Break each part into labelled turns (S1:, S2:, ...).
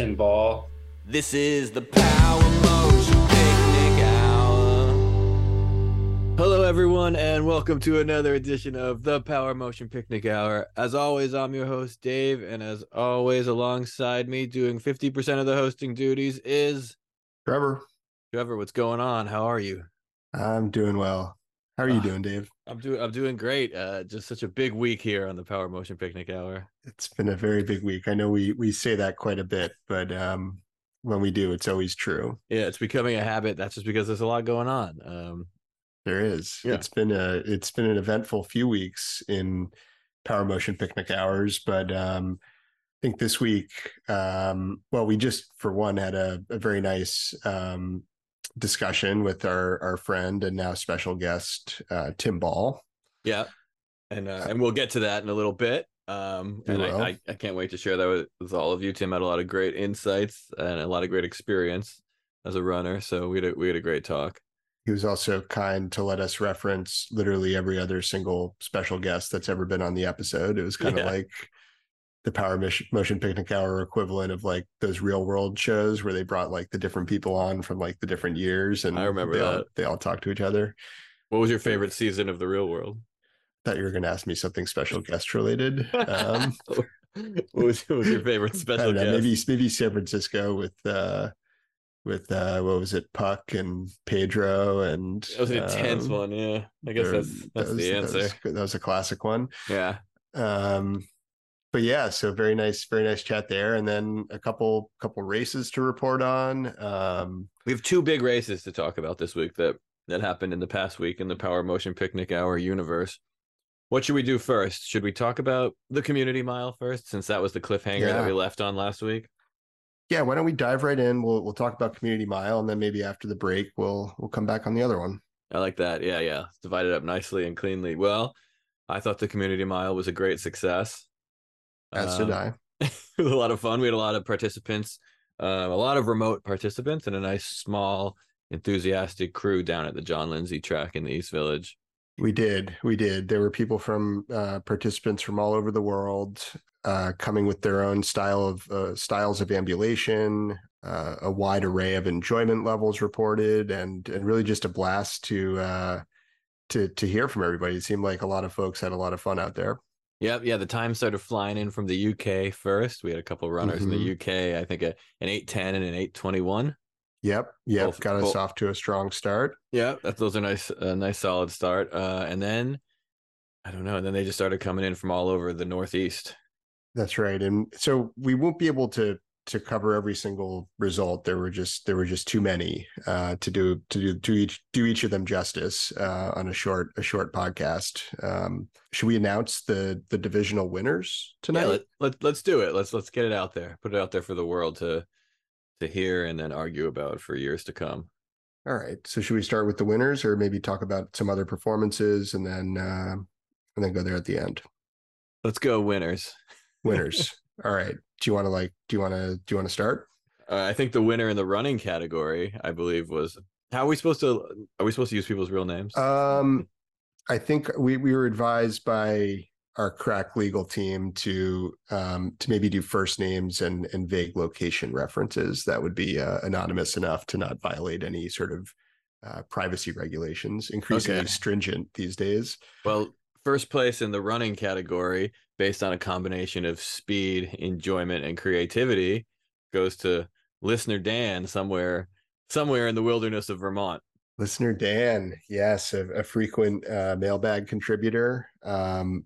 S1: am special guest
S2: Tim Ball.
S1: This is the Power Motion Picnic Hour. Hello, everyone, and welcome to another edition of the Power Motion Picnic Hour. As always, I'm your host, Dave, and as always, alongside me, doing 50% of the hosting duties, is
S3: Trevor.
S1: Trevor. What's going on? How are you?
S3: I'm doing well. How are you
S1: Ah.
S3: doing, Dave?
S1: I'm doing. I'm doing great. Uh, just such a big week here on the Power Motion Picnic Hour.
S3: It's been a very big week. I know we we say that quite a bit, but um, when we do, it's always true.
S1: Yeah, it's becoming a habit. That's just because there's a lot going on. Um,
S3: There is.
S1: Yeah.
S3: It's been a it's been an eventful few weeks in Power Motion Picnic Hours, but um, I think this week, um, well, we just for one had a, a very nice um, discussion with our our friend and now special guest uh, Tim Ball.
S1: Yeah, and uh, and we'll get to that in a little bit. Um, and. I, I, I can't wait to share that with, with all of you. Tim had a lot of great insights and a lot of great experience as a runner. So we had a, we had a great talk.
S3: He was also kind to let us reference literally every other single special guest that's ever been on the episode. It was kind of
S1: Yeah.
S3: like the Power Motion, Motion Picnic Hour equivalent of like those real world shows where they brought like the different people on from like the different years and
S1: I remember
S3: they all,
S1: that.
S3: they all talk to each other.
S1: What was your favorite season of the Real World?
S3: Thought you were going to ask me something special guest related. Um,
S1: what, was, what was your favorite special
S3: know,
S1: guest?
S3: maybe maybe San Francisco with uh with uh what was it Puck and Pedro and
S1: That was an intense
S3: um,
S1: one. Yeah, I guess
S3: there-
S1: that's
S3: that was-
S1: the
S3: that
S1: answer.
S3: was- that was a classic one.
S1: Yeah,
S3: um but yeah so very nice very nice chat there and then a couple couple races to report on um
S1: we have two big races to talk about this week that that happened in the past week in the Power Motion Picnic Hour universe. What should we do first? Should we talk about the community mile first, since that was the cliffhanger that we left on last week?
S3: yeah why don't we dive right in we'll we'll talk about community mile and then maybe after the break we'll we'll come back on the other one
S1: I like that. Yeah, yeah. It's divided up nicely and cleanly. Well, I thought the community mile was a great success.
S3: as
S1: Um,
S3: did i
S1: it was a lot of fun. We had a lot of participants, um, a lot of remote participants, and a nice, small, enthusiastic crew down at the John Lindsay track in the East Village.
S3: We did we did there were people from uh participants from all over the world uh coming with their own style of uh, styles of ambulation uh, a wide array of enjoyment levels reported and and really just a blast to uh to to hear from everybody it seemed like a lot of folks had a lot of fun out there
S1: Yep, yeah. The time started flying in from the UK first. We had a couple runners in the UK. I think a, an eight ten and an eight twenty one.
S3: Yep, yep,
S1: Both-
S3: got us
S1: both-
S3: off to a strong start.
S1: Yeah, that, those are nice, a nice solid start. Uh, and then I don't know. And then they just started coming in from all over the Northeast.
S3: That's right, and so we won't be able to to cover every single result. There were just there were just too many uh, to do to do to each do each of them justice uh, on a short a short podcast. Um, should we announce the the divisional winners tonight?
S1: Yeah, let, let, let's do it. Let's let's get it out there. Put it out there for the world to to hear and then argue about for years to come.
S3: All right. So should we start with the winners, or maybe talk about some other performances, and then uh, and then go there at the end?
S1: Let's go winners.
S3: Winners. All right. Do you want to like? Do you want to? Do you want to start?
S1: Uh, I think the winner in the running category, I believe, was how are we supposed to are we supposed to use people's real names?
S3: Um, I think we we were advised by our crack legal team to um to maybe do first names and and vague location references that would be uh, anonymous enough to not violate any sort of uh, privacy regulations increasingly
S1: Okay.
S3: stringent these days
S1: Well, first place in the running category, based on a combination of speed, enjoyment, and creativity, goes to listener Dan somewhere somewhere in the wilderness of Vermont.
S3: listener dan yes a, a frequent uh, mailbag contributor um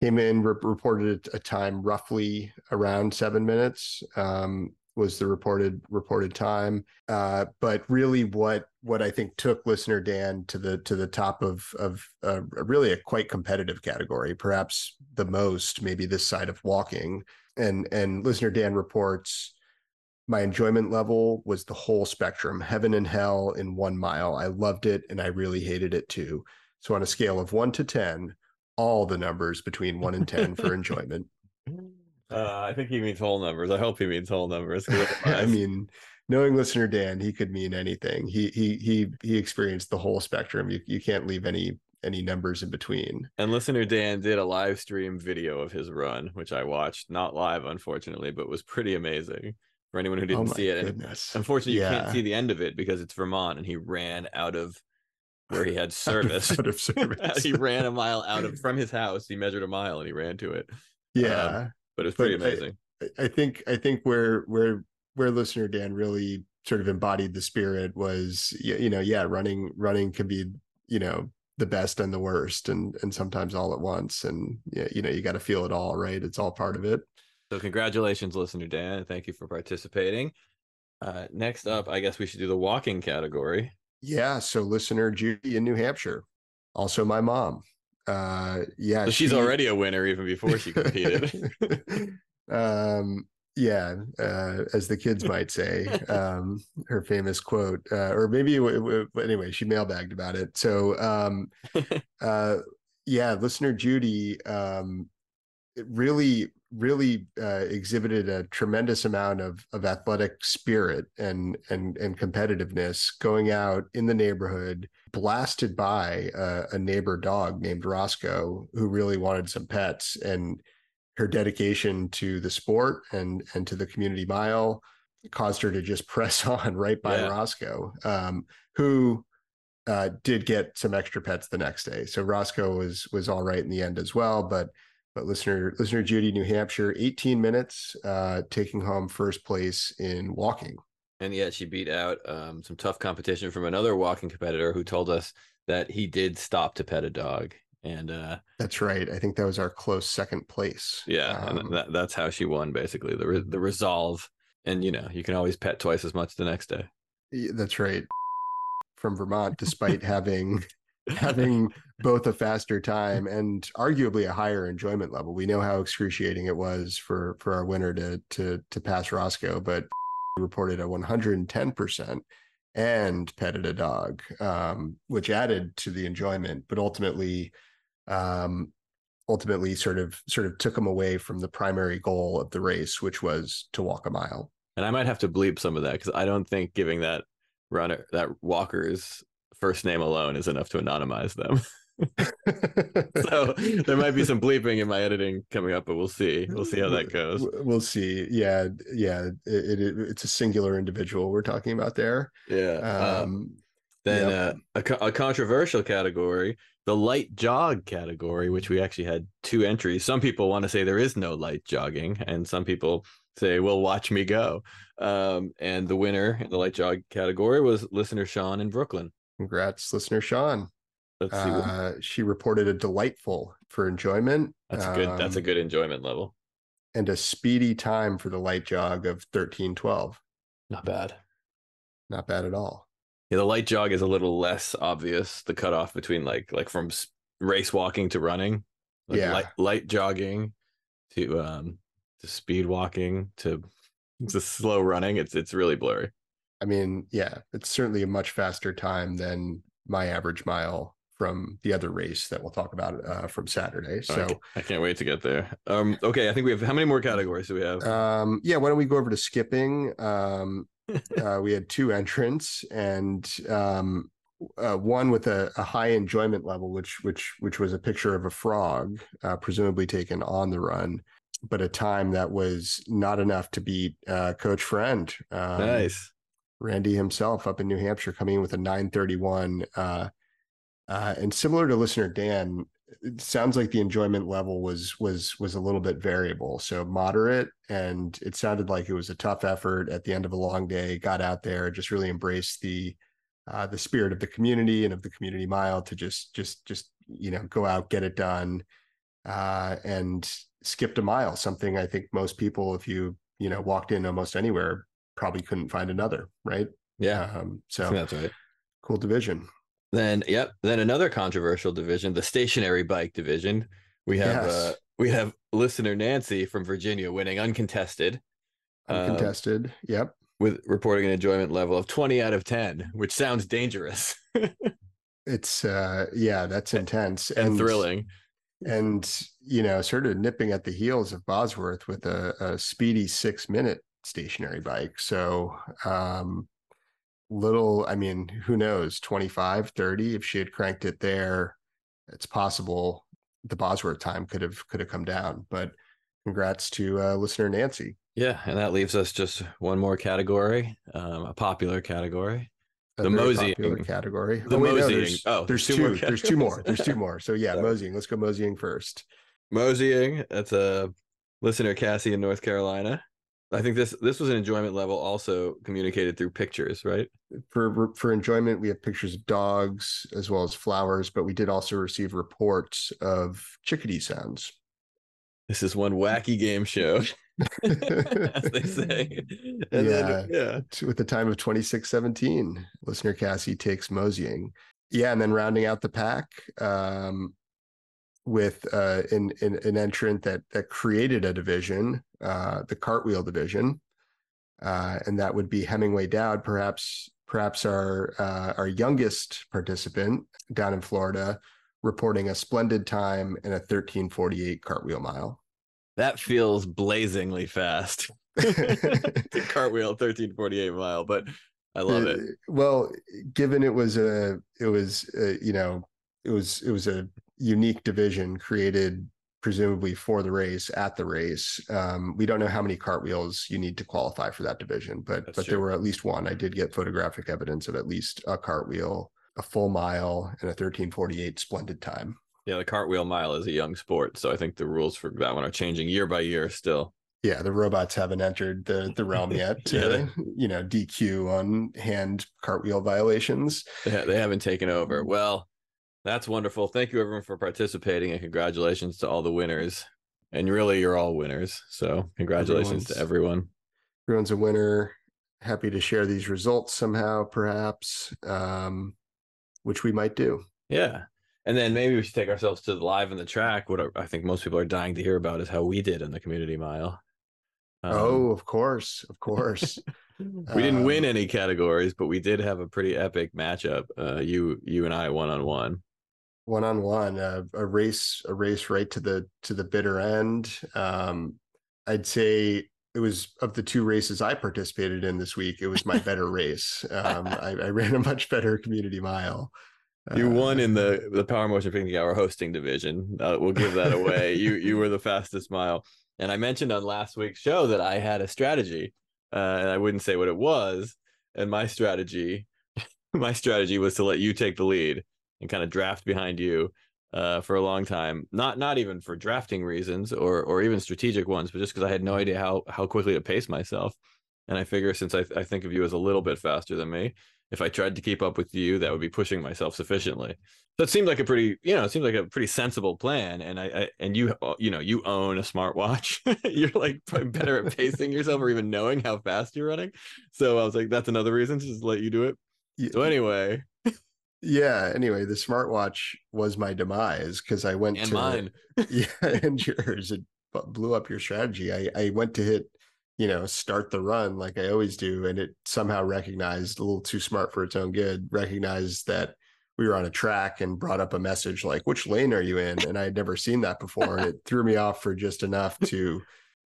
S3: came in re- reported a time roughly around seven minutes um was the reported reported time. Uh but really what what i think took listener dan to the to the top of of uh, really a quite competitive category perhaps the most maybe this side of walking. And and listener dan reports my enjoyment level was the whole spectrum heaven and hell in one mile. I loved it and i really hated it too. So on a scale of one to ten all the numbers between one and ten for enjoyment
S1: Uh, I think he means whole numbers. I hope he means whole numbers.
S3: I mean, knowing listener Dan, he could mean anything. He he he he experienced the whole spectrum. You you can't leave any any numbers in between.
S1: And listener Dan did a live stream video of his run, which I watched, not live, unfortunately, but was pretty amazing for anyone who
S3: Oh
S1: didn't
S3: my
S1: see it. And
S3: goodness.
S1: unfortunately, you
S3: Yeah.
S1: can't see the end of it because it's Vermont and he ran out of where he had service.
S3: Out of service.
S1: he ran a mile out of from his house. He measured a mile and he ran to it.
S3: yeah.
S1: But it was pretty amazing.
S3: I- I think I think where where where listener Dan really sort of embodied the spirit was you know yeah running running can be you know the best and the worst and and sometimes all at once and yeah you know you got to feel it all right it's all part of it
S1: So congratulations, listener Dan. Thank you for participating. Uh, next up, I guess we should do the walking category.
S3: Yeah so listener Judy in New Hampshire also my mom uh yeah
S1: So she's
S3: she-
S1: already a winner even before she competed.
S3: um yeah uh as the kids might say um her famous quote uh or maybe it, w- w- anyway she mailbagged about it so um uh yeah listener judy um it really really uh, exhibited a tremendous amount of of athletic spirit and and and competitiveness going out in the neighborhood blasted by uh, a neighbor dog named Roscoe who really wanted some pets and her dedication to the sport and and to the community mile caused her to just press on right by
S1: Yeah.
S3: Roscoe um, who uh, did get some extra pets the next day so Roscoe was was all right in the end as well but but listener listener Judy New Hampshire 18 minutes uh, taking home first place in walking
S1: And yet she beat out um, some tough competition from another walking competitor who told us that he did stop to pet a dog. And uh,
S3: that's right I think that was our close second place
S1: yeah,
S3: Um,
S1: and that, that's how she won basically the re- the resolve. And you know, you can always pet twice as much the next day.
S3: That's right. From Vermont, despite having having both a faster time and arguably a higher enjoyment level. We know how excruciating it was for for our winner to to to pass Roscoe, but reported a 110% and petted a dog, um, which added to the enjoyment, but ultimately um ultimately sort of sort of took him away from the primary goal of the race, which was to walk a mile.
S1: And I might have to bleep some of that because I don't think giving that runner that walker's first name alone is enough to anonymize them. so there might be some bleeping in my editing coming up, but we'll see. We'll see how that goes.
S3: We'll see. Yeah, yeah. It, it, it's a singular individual we're talking about there.
S1: Yeah. uh,
S3: Um,
S1: then
S3: yep.
S1: uh, a, a controversial category, the light jog category, which we actually had two entries. Some people want to say there is no light jogging, and some people say, "Well, watch me go." Um, and the winner in the light jog category was listener Sean in Brooklyn.
S3: Congrats, listener Sean.
S1: Let's see. what-
S3: Uh, she reported a delightful for enjoyment.
S1: that's a good. That's a
S3: um,
S1: good enjoyment level.
S3: and a speedy time for the light jog of thirteen twelve.
S1: Not bad.
S3: Not bad at all.
S1: Yeah, the light jog is a little less obvious. The cutoff between like like from race walking to running, like
S3: Yeah.
S1: light, light jogging to um to speed walking to to slow running. It's it's really blurry.
S3: I mean, yeah, it's certainly a much faster time than my average mile from the other race that we'll talk about uh, from Saturday. So.
S1: I can't wait to get there. Um, okay, I think we have how many more categories do we have?
S3: Um, yeah, why don't we go over to skipping? Um, uh, we had two entrants and um, uh, one with a, a high enjoyment level, which which which was a picture of a frog, uh, presumably taken on the run, but a time that was not enough to beat uh, Coach Friend, um,
S1: nice.
S3: Randy himself up in New Hampshire, coming in with a 931. Uh, uh, and similar to listener Dan, it sounds like the enjoyment level was was was a little bit variable, so moderate, and it sounded like it was a tough effort at the end of a long day. Got out there, just really embraced the uh, the spirit of the community and of the community mile to just just just you know go out, get it done, uh, and skipped a mile. Something I think most people, if you you know walked in almost anywhere, probably couldn't find another, right?
S1: Yeah,
S3: Um, so
S1: that's right.
S3: cool division.
S1: Then yep. Then another controversial division, the stationary bike division. We have
S3: Yes.
S1: uh, we have listener Nancy from Virginia winning uncontested. Um,
S3: Uncontested. yep.
S1: with reporting an enjoyment level of 20 out of 10, which sounds dangerous
S3: It's uh yeah, that's intense
S1: and, thrilling.
S3: And you know, sort of nipping at the heels of Bosworth with a, a speedy six minute stationary bike. So um little, I mean, who knows, 25, 30, if she had cranked it there, it's possible the Bosworth time could have could have come down. But congrats to uh, listener Nancy.
S1: Yeah, and that leaves us just one more category, um, a popular category.
S3: A
S1: The moseying.
S3: category.
S1: The
S3: Oh, wait, no, there's,
S1: Oh,
S3: there's
S1: two
S3: two.
S1: more
S3: there's two more. There's two more. So yeah,
S1: Sorry.
S3: moseying. Let's go moseying first.
S1: Moseying, that's a listener Cassie in North Carolina. I think this this was an enjoyment level also communicated through pictures, right?
S3: For for enjoyment, we have pictures of dogs as well as flowers, but we did also receive reports of chickadee sounds.
S1: This is one wacky game show, as they say. And then, yeah.
S3: with the time of 2617 listener cassie takes moseying yeah and then rounding out the pack um, with uh, an, an, an entrant that that created a division uh, the cartwheel division uh, and that would be hemingway dowd perhaps perhaps our uh, our youngest participant down in florida reporting a splendid time in a 1348 cartwheel mile
S1: That feels blazingly fast. cartwheel 1348 mile, but I love it.
S3: Uh, Well, given it was a, it was, uh you know, it was, it was a unique division created presumably for the race at the race. Um, we don't know how many cartwheels you need to qualify for that division, but
S1: That's
S3: but there were at least one. I did get photographic evidence of at least a cartwheel, a full mile, and a 1348 splendid time.
S1: Yeah, the cartwheel mile is a young sport, so I think the rules for that one are changing year by year still.
S3: Yeah, the robots haven't entered the the realm yet to
S1: Yeah,
S3: you know DQ on hand cartwheel violations.
S1: They, ha- they haven't taken over. Well, that's wonderful. Thank you everyone for participating and congratulations to all the winners. And really, you're all winners. So, congratulations to everyone.
S3: everyone's a winner. Happy to share these results somehow, perhaps, um, which we might do.
S1: Yeah. And then maybe we should take ourselves to the live in the track. What I think most people are dying to hear about is how we did in the community mile. Um,
S3: oh, of course, of course.
S1: we didn't win
S3: um,
S1: any categories, but we did have a pretty epic matchup. Uh, you, you and I, one on one.
S3: One on one, a race, a race right to the to the bitter end. Um, I'd say it was of the two races I participated in this week. It was my better race. Um, I, I ran a much better community mile.
S1: You
S3: Uh,
S1: won in the the Power Motion Picnic Hour hosting division. Uh, we'll give that away. you you were the fastest mile, and I mentioned on last week's show that I had a strategy, uh, and I wouldn't say what it was. And my strategy, my strategy was to let you take the lead and kind of draft behind you uh, for a long time. Not not even for drafting reasons or or even strategic ones, but just because I had no idea how how quickly to pace myself. And I figure since I, I think of you as a little bit faster than me, if I tried to keep up with you, that would be pushing myself sufficiently. So it seemed like a pretty, you know, it seemed like a pretty sensible plan. And I, I and you, uh, you know, you own a smartwatch. you're like probably better at pacing yourself or even knowing how fast you're running. So I was like, that's another reason to just let you do it.
S3: y-
S1: So anyway,
S3: yeah. Anyway, the smartwatch was my demise because I went
S1: and
S3: to
S1: mine.
S3: yeah, and yours it blew up your strategy. I I went to hit, you know, start the run like I always do, and it somehow recognized a little too smart for its own good. Recognized that we were on a track and brought up a message like, "Which lane are you in?" And I had never seen that before, and it threw me off for just enough to,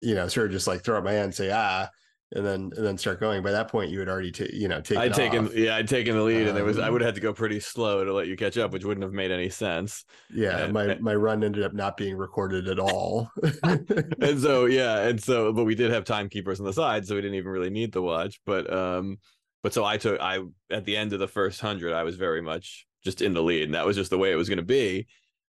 S3: you know, sort of just like throw up my hand and say ah. And then, and then start going. By that point, you had already, ta- you know, taken.
S1: I'd taken,
S3: off.
S1: yeah, I'd taken the lead, and there was I
S3: Um,
S1: would have had to go pretty slow to let you catch up, which wouldn't have made any sense.
S3: Yeah,
S1: and-
S3: my my run ended up not being recorded at all.
S1: and so yeah and so but we did have timekeepers on the side so we didn't even really need the watch but um but so i took i at the end of the first hundred i was very much just in the lead and that was just the way it was going to be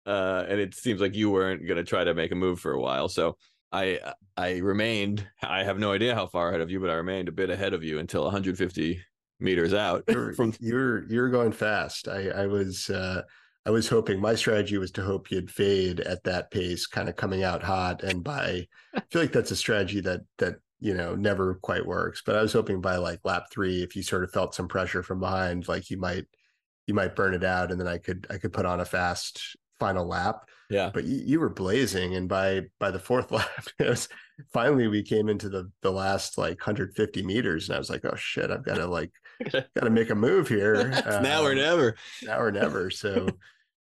S1: uh and it seems like you weren't going to try to make a move for a while so i i remained i have no idea how far ahead of you but i remained a bit ahead of you until 150 meters out
S3: you're,
S1: from
S3: you're you're going fast. I I was uh I was hoping my strategy was to hope you'd fade at that pace, kind of coming out hot. And by I feel like that's a strategy that that you know never quite works. But I was hoping by like lap three, if you sort of felt some pressure from behind, like you might you might burn it out, and then I could I could put on a fast final lap.
S1: yeah
S3: But you, you were blazing, and by by the fourth lap, it was finally we came into the the last like 150 meters, and I was like, oh shit, I've got to like got to make a move here.
S1: It's now or
S3: Um,
S1: never
S3: now or never. So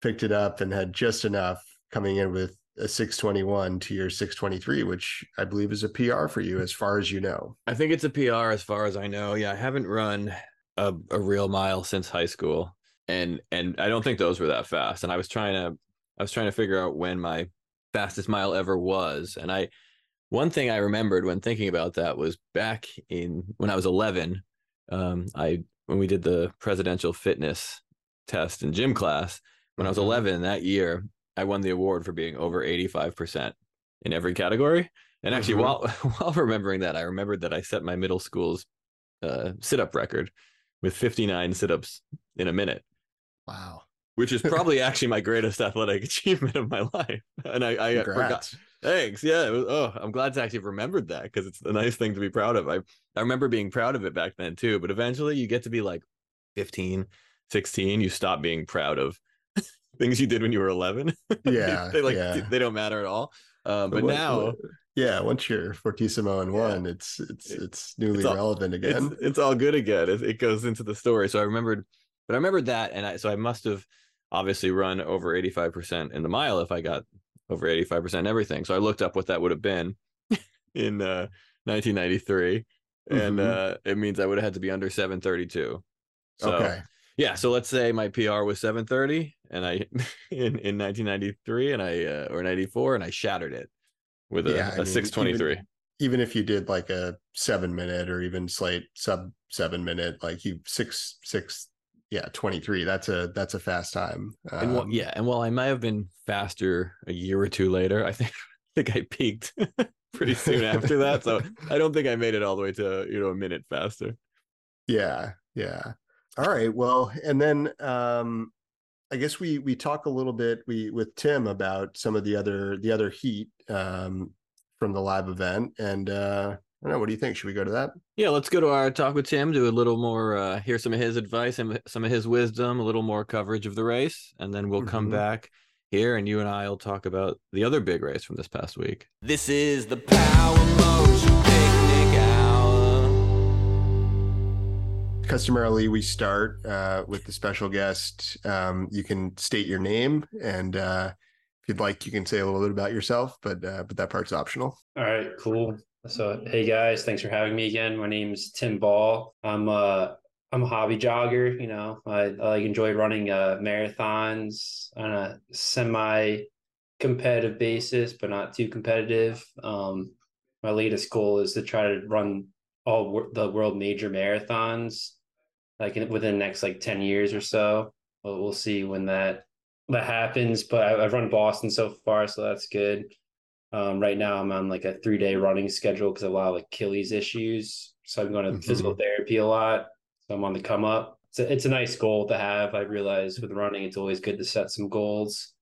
S3: picked it up and had just enough coming in with a 621 to your 623, which I believe is a PR for you as far as you know.
S1: I think it's a PR as far as I know. Yeah, I haven't run a, a real mile since high school. And and I don't think those were that fast. And I was trying to I was trying to figure out when my fastest mile ever was. And I one thing I remembered when thinking about that was back in when I was 11. Um, I when we did the presidential fitness test in gym class when I was
S3: Mhm.
S1: 11 that year, I won the award for being over 85% in every category. And actually,
S3: Mhm.
S1: while while remembering that, I remembered that I set my middle school's uh, sit up record with 59 sit ups in a minute
S3: Wow.
S1: which is probably actually my greatest athletic achievement of my life. And I, I forgot. Thanks. Yeah. Was, oh, I'm glad to actually remembered that because it's a nice thing to be proud of. I, I remember being proud of it back then too, but eventually you get to be like 15, 16, you stop being proud of things you did when you were 11.
S3: Yeah,
S1: they like,
S3: yeah.
S1: they don't matter at all. Um, but
S3: What-
S1: now
S3: what- yeah, once you're Fortissimo and
S1: Yeah.
S3: one, it's it's it's newly
S1: it's all-
S3: relevant again.
S1: it's, it's all good again. It, it goes into the story. So I remembered, but I remembered that. And I, so I must have obviously run over 85% in the mile if I got over 85% in everything. So I looked up what that would have been in uh, 1993. And
S3: Mhm.
S1: uh, it means I would have had to be under 732. So,
S3: okay.
S1: yeah. So let's say my PR was 730 and I in, in 1993 and I, uh, or 94 and I shattered it with a,
S3: Yeah,
S1: a
S3: mean,
S1: 623.
S3: even- Even if you did like a seven minute or even slight sub seven minute, like you six six yeah, 23. That's a that's a fast time.
S1: And while,
S3: Um,
S1: yeah, and while I might have been faster a year or two later, I think I think I peaked pretty soon after that. So I don't think I made it all the way to you know a minute faster.
S3: Yeah, yeah. All right. Well, and then um I guess we we talk a little bit we with Tim about some of the other the other heat um from the live event. And uh I don't know, what do you think? Should we go to that?
S1: Yeah, let's go to our talk with Tim. Do a little more, uh, hear some of his advice and some of his wisdom, a little more coverage of the race, and then we'll come
S3: Mhm.
S1: back here and you and I will talk about the other big race from this past week. This is the Power Motion Picnic Hour.
S3: Customarily, we start uh with the special guest. Um you can state your name and uh if you'd like you can say a little bit about yourself, but uh but that part's optional.
S2: All right, cool. So, hey guys, thanks for having me again. My name's Tim Ball. I'm uh I'm a hobby jogger. You know, I, I enjoy running uh marathons on a semi competitive basis, but not too competitive. Um, my latest goal is to try to run all wor- the world major marathons, like in, within the next like ten years or so. Well, we'll see when that that happens. But I, I've run Boston so far, so that's good. Um, right now, I'm on like a three day running schedule because of a lot of Achilles issues. So I'm going to
S3: Mhm.
S2: physical therapy a lot. So I'm on the come up. It's a, it's a nice goal to have. I realize with running, it's always good to set some goals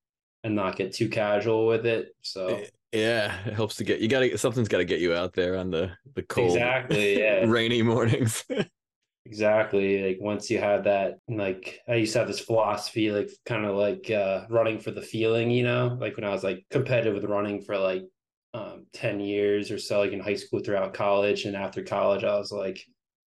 S2: and not get too casual with it. So
S1: Yeah, it helps to get you. Got to something's got to get you out there on the the cold,
S2: exactly, yeah,
S1: rainy mornings.
S2: exactly. Like once you have that, like I used to have this philosophy, like kind of like uh, running for the feeling, you know, like when I was like competitive with running for like um, 10 years or so, like in high school throughout college. And after college, I was like,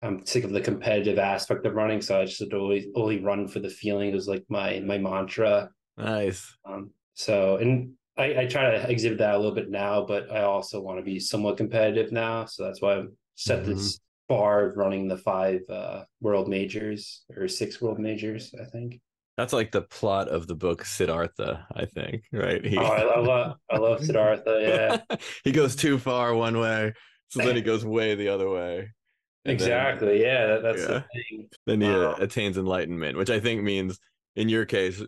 S2: I'm sick of the competitive aspect of running. So I just would always only run for the feeling. It was like my, my mantra.
S1: nice.
S2: Um, so, and I, I try to exhibit that a little bit now, but I also want to be somewhat competitive now. So that's why I've set this bar of running the five uh, world majors or six world majors, I think.
S1: That's like the plot of the book Siddhartha, I think, right? He,
S2: Oh, I, love, I love Siddhartha. Yeah,
S1: he goes too far one way, so then he goes way the other way. And then-
S2: exactly. yeah, that, that's
S1: Yeah.
S2: the thing.
S1: Then, he uh,
S2: Wow.
S1: attains enlightenment, which I think means, in your case,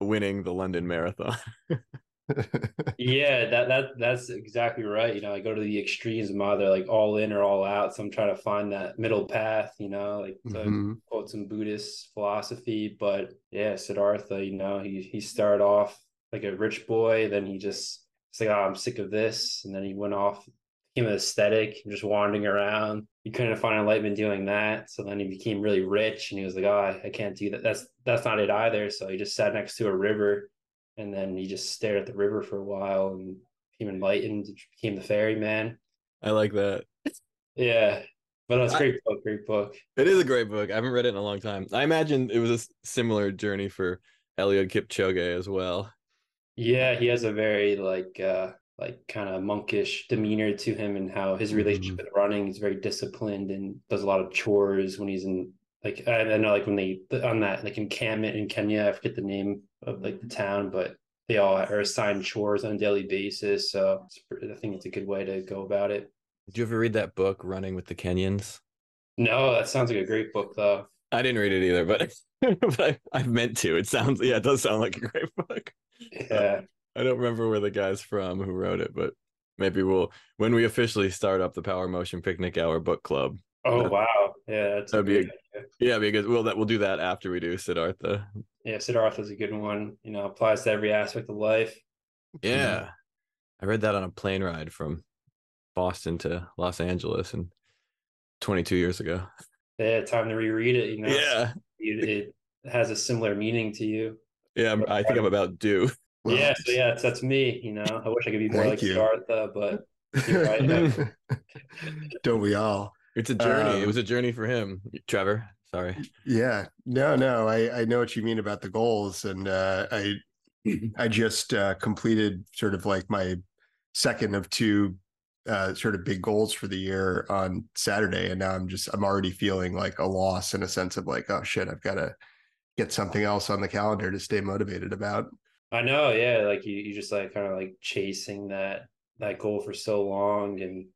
S1: winning the London Marathon.
S2: Yeah, that that that's exactly right. You know, I go to the extremes. I'm either like all in or all out. So I'm trying to find that middle path. You know, like to
S3: Mhm.
S2: quote some Buddhist philosophy. But yeah, Siddhartha. You know, he he started off like a rich boy. Then he just it's like, oh, I'm sick of this. And then he went off, became an aesthetic, just wandering around. He couldn't find enlightenment doing that. So then he became really rich, and he was like, oh, I, I can't do that. That's that's not it either. So he just sat next to a river and then he just stared at the river for a while and became enlightened became the ferryman
S1: I like that.
S2: yeah but it's a
S1: I-
S2: great book great book
S1: It is a great book. I haven't read it in a long time. I imagine it was a similar journey for Eliud Kipchoge as well.
S2: yeah he has a very like uh like kind of monkish demeanor to him and how his relationship with running is very disciplined and does a lot of chores when he's in like I, I know like when they on that like encampment in Kenya, I forget the name of like the town, but they all are assigned chores on a daily basis. So I think it's a good way to go about it.
S1: Did you ever read that book, Running with the Kenyans?
S2: No, that sounds like a great book though.
S1: I didn't read it either, but but I, I've meant to. It sounds yeah, it does sound like a great book.
S2: Yeah.
S1: I don't remember where the guy's from who wrote it, but maybe we'll when we officially start up the Power Motion Picnic Hour book club.
S2: Oh
S1: That-
S2: wow. Yeah, that's
S1: that'd be a- Yeah, because we'll that we'll do that after we do Siddhartha.
S2: Yeah, Siddhartha's a good one. You know, applies to every aspect of life.
S1: Yeah. I read that on a plane ride from Boston to Los Angeles and 22 years ago.
S2: Yeah, time to reread it, you know.
S1: Yeah.
S2: It, it has a similar meaning to you.
S1: Yeah, I'm, I think I'm about due.
S3: Well,
S2: yeah, so yeah, that's, that's me, you know. I wish I could be more
S3: Thank
S2: like
S3: you.
S2: Siddhartha, but you're right. yeah.
S3: Don't we all?
S1: It's a journey. it
S3: Um,
S1: was a journey for him. Trevor, sorry.
S3: Yeah. No, no. I I know what you mean about the goals, and uh, I I just uh, completed sort of like my second of two uh, sort of big goals for the year on Saturday, and now I'm just I'm already feeling like a loss in a sense of like, oh shit, I've got to get something else on the calendar to stay motivated about.
S2: I know, yeah. Like you, you just like kind of like chasing that that goal for so long, and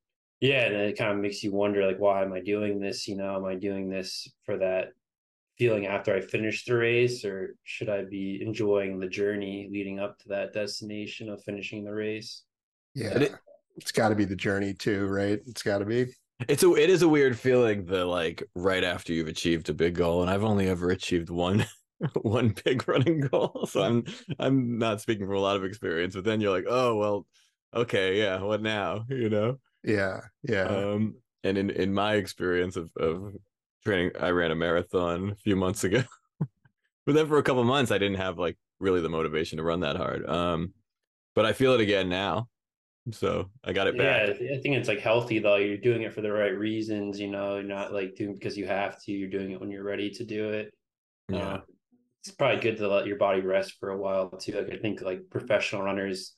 S2: yeah, and it kind of makes you wonder, like, why am I doing this? You know, am I doing this for that feeling after I finish the race, or should I be enjoying the journey leading up to that destination of finishing the race?
S3: Yeah,
S1: it-
S3: it's got to be the journey too, right? It's got to be.
S1: It's a it is a weird feeling the like right after you've achieved a big goal, and I've only ever achieved one one big running goal. So I'm I'm not speaking from a lot of experience, but then you're like, oh well, okay, yeah, what now? You know?
S3: Yeah, yeah.
S1: Um and in, in my experience of, of training, I ran a marathon a few months ago. but then for a couple months I didn't have like really the motivation to run that hard. Um but I feel it again now. So I got it back. Yeah.
S2: I think it's like healthy though. You're doing it for the right reasons, you know, you're not like doing it because you have to, you're doing it when you're ready to do it.
S1: Yeah.
S2: Uh, it's probably good to let your body rest for a while too. Like I think like professional runners,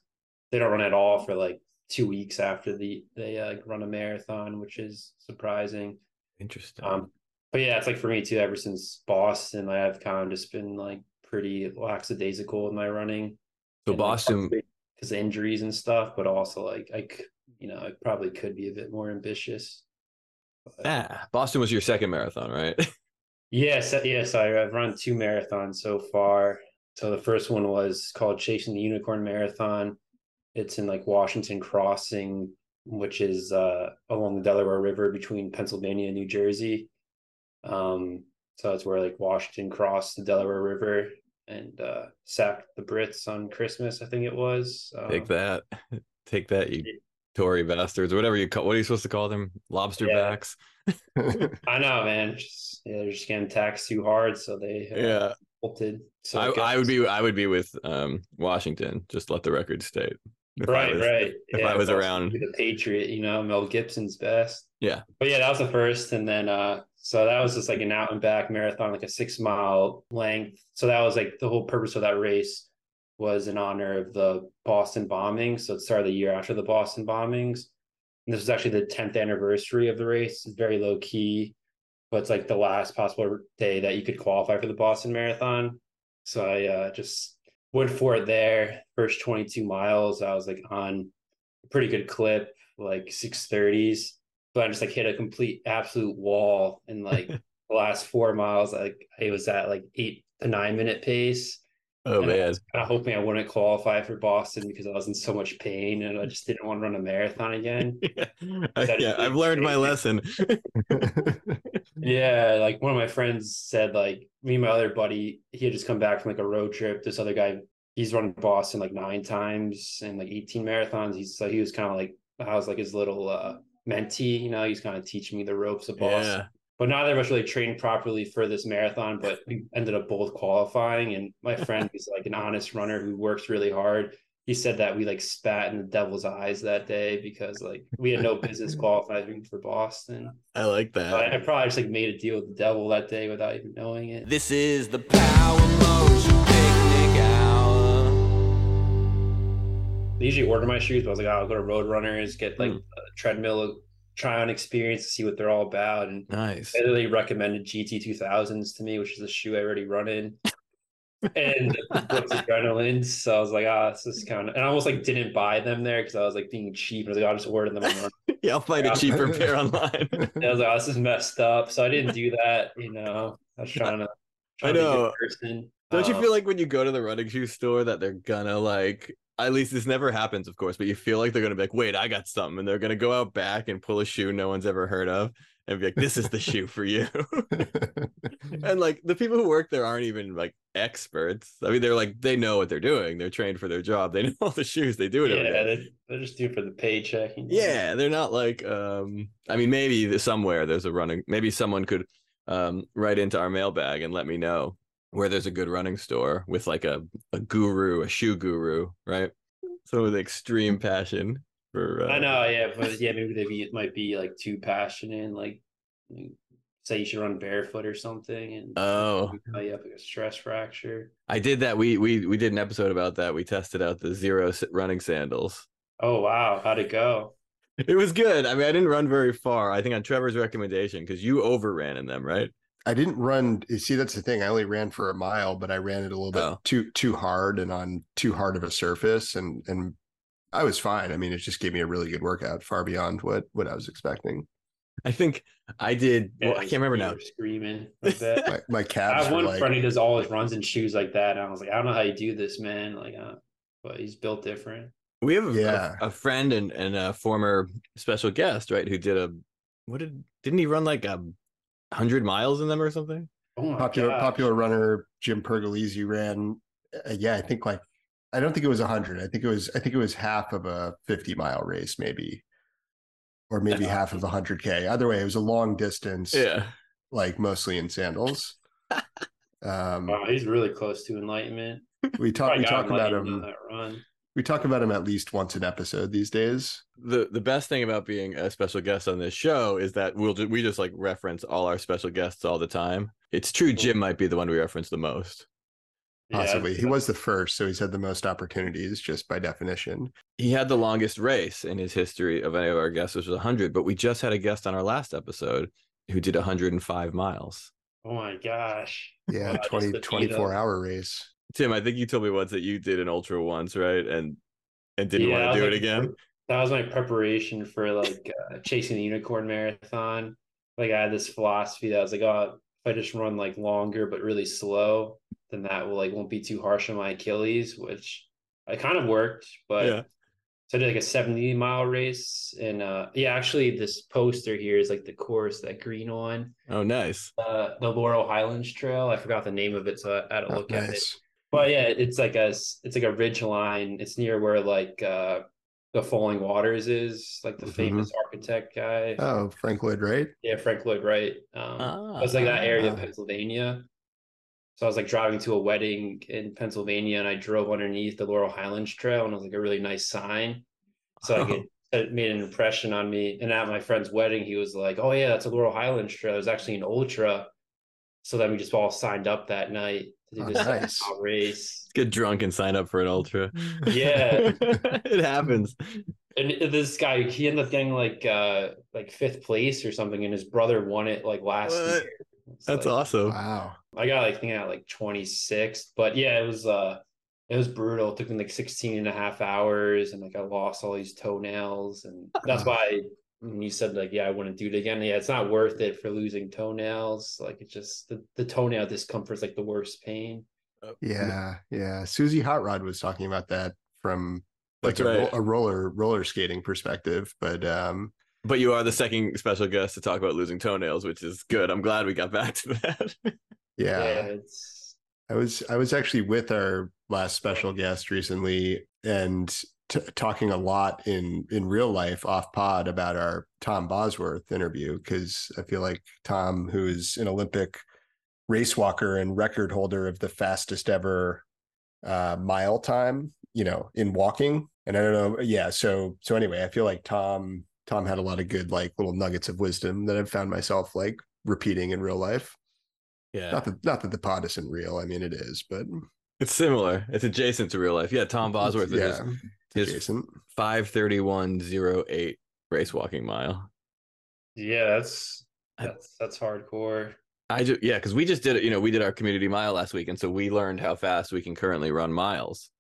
S2: they don't run at all for like two weeks after the they uh, run a marathon, which is surprising.
S1: Interesting.
S2: Um, but yeah, it's like for me too. Ever since Boston, I have kind of just been like pretty lackadaisical in my running.
S1: so
S2: And,
S1: Boston
S2: because injuries and stuff, but also like I, you know, I probably could be a bit more ambitious. But-
S1: Ah, Boston was your second marathon, right?
S2: Yes, yes, I, I've run two marathons so far. So the first one was called Chasing the Unicorn Marathon. It's in like Washington Crossing, which is uh, along the Delaware River between Pennsylvania and New Jersey. Um, so that's where like Washington crossed the Delaware River and uh, sacked the Brits on Christmas, I think it was. Um,
S1: Take that. Take that, you Tory bastards, or whatever you call what are you supposed to call them? Lobster
S2: Yeah.
S1: backs.
S2: I know, man. Just, yeah, they're just getting taxed too hard, so they uh,
S1: Yeah.
S2: bolted. So
S1: I, I would be I would be with um Washington, just let the record state. If
S2: right,
S1: was-
S2: right.
S1: if I was around.
S2: the Patriot, you know, Mel Gibson's best.
S1: Yeah.
S2: But yeah, that was the first, and then uh, so that was just like an out and back marathon, like a six mile length. So that was like the whole purpose of that race was in honor of the Boston bombings. So it started the year after the Boston bombings. And this was actually the 10th anniversary of the race. It's very low key, but it's like the last possible day that you could qualify for the Boston Marathon. So I uh, just went for it there. First 22 miles, I was like on a pretty good clip, like 630s. But I just like hit a complete absolute wall in like the last four miles. Like it was at like eight to nine minute pace.
S1: Oh
S2: And I
S1: man.
S2: was kind hoping I wouldn't qualify for Boston because I was in so much pain and I just didn't want to run a marathon again.
S1: yeah, I, yeah I've learned my lesson.
S2: Yeah, like one of my friends said, like me and my other buddy, he had just come back from like a road trip. This other guy, he's run Boston like nine times and like 18 marathons. He's so he was kind of like I was like his little uh mentee, you know, he's kind of teaching me the ropes of Boston.
S1: Yeah.
S2: But neither of us really trained properly for this marathon, but we ended up both qualifying. And my friend who's like an honest runner who works really hard. He said that we like spat in the devil's eyes that day because like we had no business qualifying for Boston.
S1: I like that.
S2: I, I probably just like made a deal with the devil that day without even knowing it.
S1: This is the Power Motion Picnic Hour.
S2: I usually order my shoes, but I was like, oh, I'll go to Road Runners, get like
S1: Hmm.
S2: a treadmill try on experience to see what they're all about. And
S1: Nice.
S2: they literally recommended GT two thousands to me, which is a shoe I already run in. and Brooks Adrenaline. So I was like, ah, this is kind of, and I almost like didn't buy them there because I was like being cheap. And I was like, I'll just order them online.
S1: Yeah, I'll find a cheaper pair online.
S2: And I was like, oh, this is messed up. So I didn't do that. You know, I was trying to.
S1: I
S2: trying to be a good
S1: know.
S2: Person.
S1: Don't you
S2: Um,
S1: feel like when you go to the running shoe store that they're gonna like at least this never happens, of course, but you feel like they're gonna be like, wait, I got something, and they're gonna go out back and pull a shoe no one's ever heard of and be like, this is the shoe for you. and like the people who work there aren't even like experts. I mean, they're like they know what they're doing. They're trained for their job. They know all the shoes. They do it every
S2: Yeah,
S1: day.
S2: they're, just do for the paycheck.
S1: Yeah, they're not like um I mean maybe somewhere there's a running maybe someone could um write into our mailbag and let me know where there's a good running store with like a, a guru, a shoe guru, right? Someone with extreme passion for uh,
S2: I know, yeah, but yeah, maybe they be, might be like too passionate, and, like say you should run barefoot or something, and
S1: Oh.
S2: oh, you have like a stress fracture.
S1: I did that. We we we did an episode about that. We tested out the Xero running sandals.
S2: Oh wow, how'd it go?
S1: It was good. I mean, I didn't run very far. I think on Trevor's recommendation because you overran in them, right?
S3: I didn't run. You see, that's the thing. I only ran for a mile, but I ran it a little bit
S1: Oh.
S3: too too hard and on too hard of a surface, and and I was fine. I mean, it just gave me a really good workout, far beyond what what I was expecting.
S1: I think I did. Well, I can't remember now.
S2: Screaming like that.
S3: My, my
S2: I
S3: calves
S2: have one
S3: like,
S2: friend who does all his runs in shoes like that, and I was like, I don't know how you do this, man. Like, uh, but he's built different.
S1: We have a,
S3: Yeah.
S1: a, a friend and, and a former special guest, right? Who did a what did didn't he run like a hundred miles in them or something?
S2: Oh my
S3: popular
S2: gosh.
S3: popular runner Jim Pergolesi ran. Uh, yeah, I think like I don't think it was hundred. I think it was I think it was half of a fifty mile race, maybe, or maybe
S2: That's
S3: half of a hundred k. Either way, it was a long distance.
S1: Yeah.
S3: like mostly in sandals. um,
S2: Wow, he's really close to enlightenment.
S3: we talk we talk about
S2: enlightened on
S3: him.
S2: That run.
S3: We talk about him at least once an episode these days.
S1: The the best thing about being a special guest on this show is that we'll ju- we just like reference all our special guests all the time. It's true. Jim might be the one we reference the most.
S2: Yeah,
S3: Possibly, he was the first, so he's had the most opportunities just by definition.
S1: He had the longest race in his history of any of our guests, which was 100. But we just had a guest on our last episode who did 105 miles.
S2: Oh my gosh.
S3: Yeah,
S2: Wow,
S3: 20, 24 hour race.
S1: Tim, I think you told me once that you did an ultra once, right? And and didn't
S2: Yeah,
S1: want to do
S2: was
S1: it again.
S2: That was my preparation for like uh, chasing the unicorn marathon. Like I had this philosophy that I was like, oh, if I just run like longer but really slow, then that will like won't be too harsh on my Achilles, which I kind of worked. But
S1: Yeah.
S2: so I did like a 70 mile race. And uh yeah, actually this poster here is like the course, that green one.
S1: Oh, nice.
S2: Uh the Laurel Highlands Trail. I forgot the name of it, so I had to
S3: Oh,
S2: look at it. But yeah, it's like a it's like a ridge line. It's near where like uh the Falling Waters is, like the
S3: Mhm.
S2: famous architect guy.
S3: Oh, Frank Lloyd Wright.
S2: yeah, Frank Lloyd Wright. Um,
S1: Ah,
S2: was like that area of
S3: ah.
S2: Pennsylvania. So I was like driving to a wedding in Pennsylvania, and I drove underneath the Laurel Highlands Trail, and it was like a really nice sign. So like it, it made an impression on me. And at my friend's wedding, he was like, "Oh yeah, that's a Laurel Highlands Trail. It was actually an ultra." So then we just all signed up that night
S3: Oh,
S2: this like,
S3: nice.
S2: race.
S1: Get drunk and sign up for an ultra.
S2: Yeah.
S1: it happens.
S2: and this guy he ended up getting like uh like fifth place or something and his brother won it like last
S1: What?
S2: year It's
S1: That's
S2: like-
S1: awesome.
S3: Wow.
S2: i got like I think I got like 26 but yeah it was uh it was brutal it took me like 16 and a half hours and like i lost all these toenails and that's why when you said like yeah i wouldn't do it again yeah it's not worth it for losing toenails like it's just the, the toenail discomfort is like the worst pain
S3: Yeah, yeah. Suzie Hotrod was talking about that from like
S1: That's
S3: a,
S1: right.
S3: a roller roller skating perspective, but um,
S1: But you are the second special guest to talk about losing toenails, which is good. I'm glad we got back to that.
S3: yeah,
S2: it's
S3: I was I was actually with our last special guest recently and t- talking a lot in in real life off pod about our Tom Bosworth interview because I feel like Tom, who is an Olympic race walker and record holder of the fastest ever uh, mile time, you know, in walking, and I don't know, yeah. So so anyway, I feel like Tom Tom had a lot of good like little nuggets of wisdom that I've found myself like repeating in real life.
S1: yeah.
S3: Not that not that the pod isn't real. I mean, it is, but
S1: It's similar. It's adjacent to real life. Yeah, Tom Bosworth
S3: yeah,
S1: is his
S3: adjacent.
S1: five thirty one zero eight race walking mile.
S2: Yeah, that's that's that's hardcore.
S1: I just yeah, because we just did it. You know, we did our community mile last week, and so we learned how fast we can currently run miles.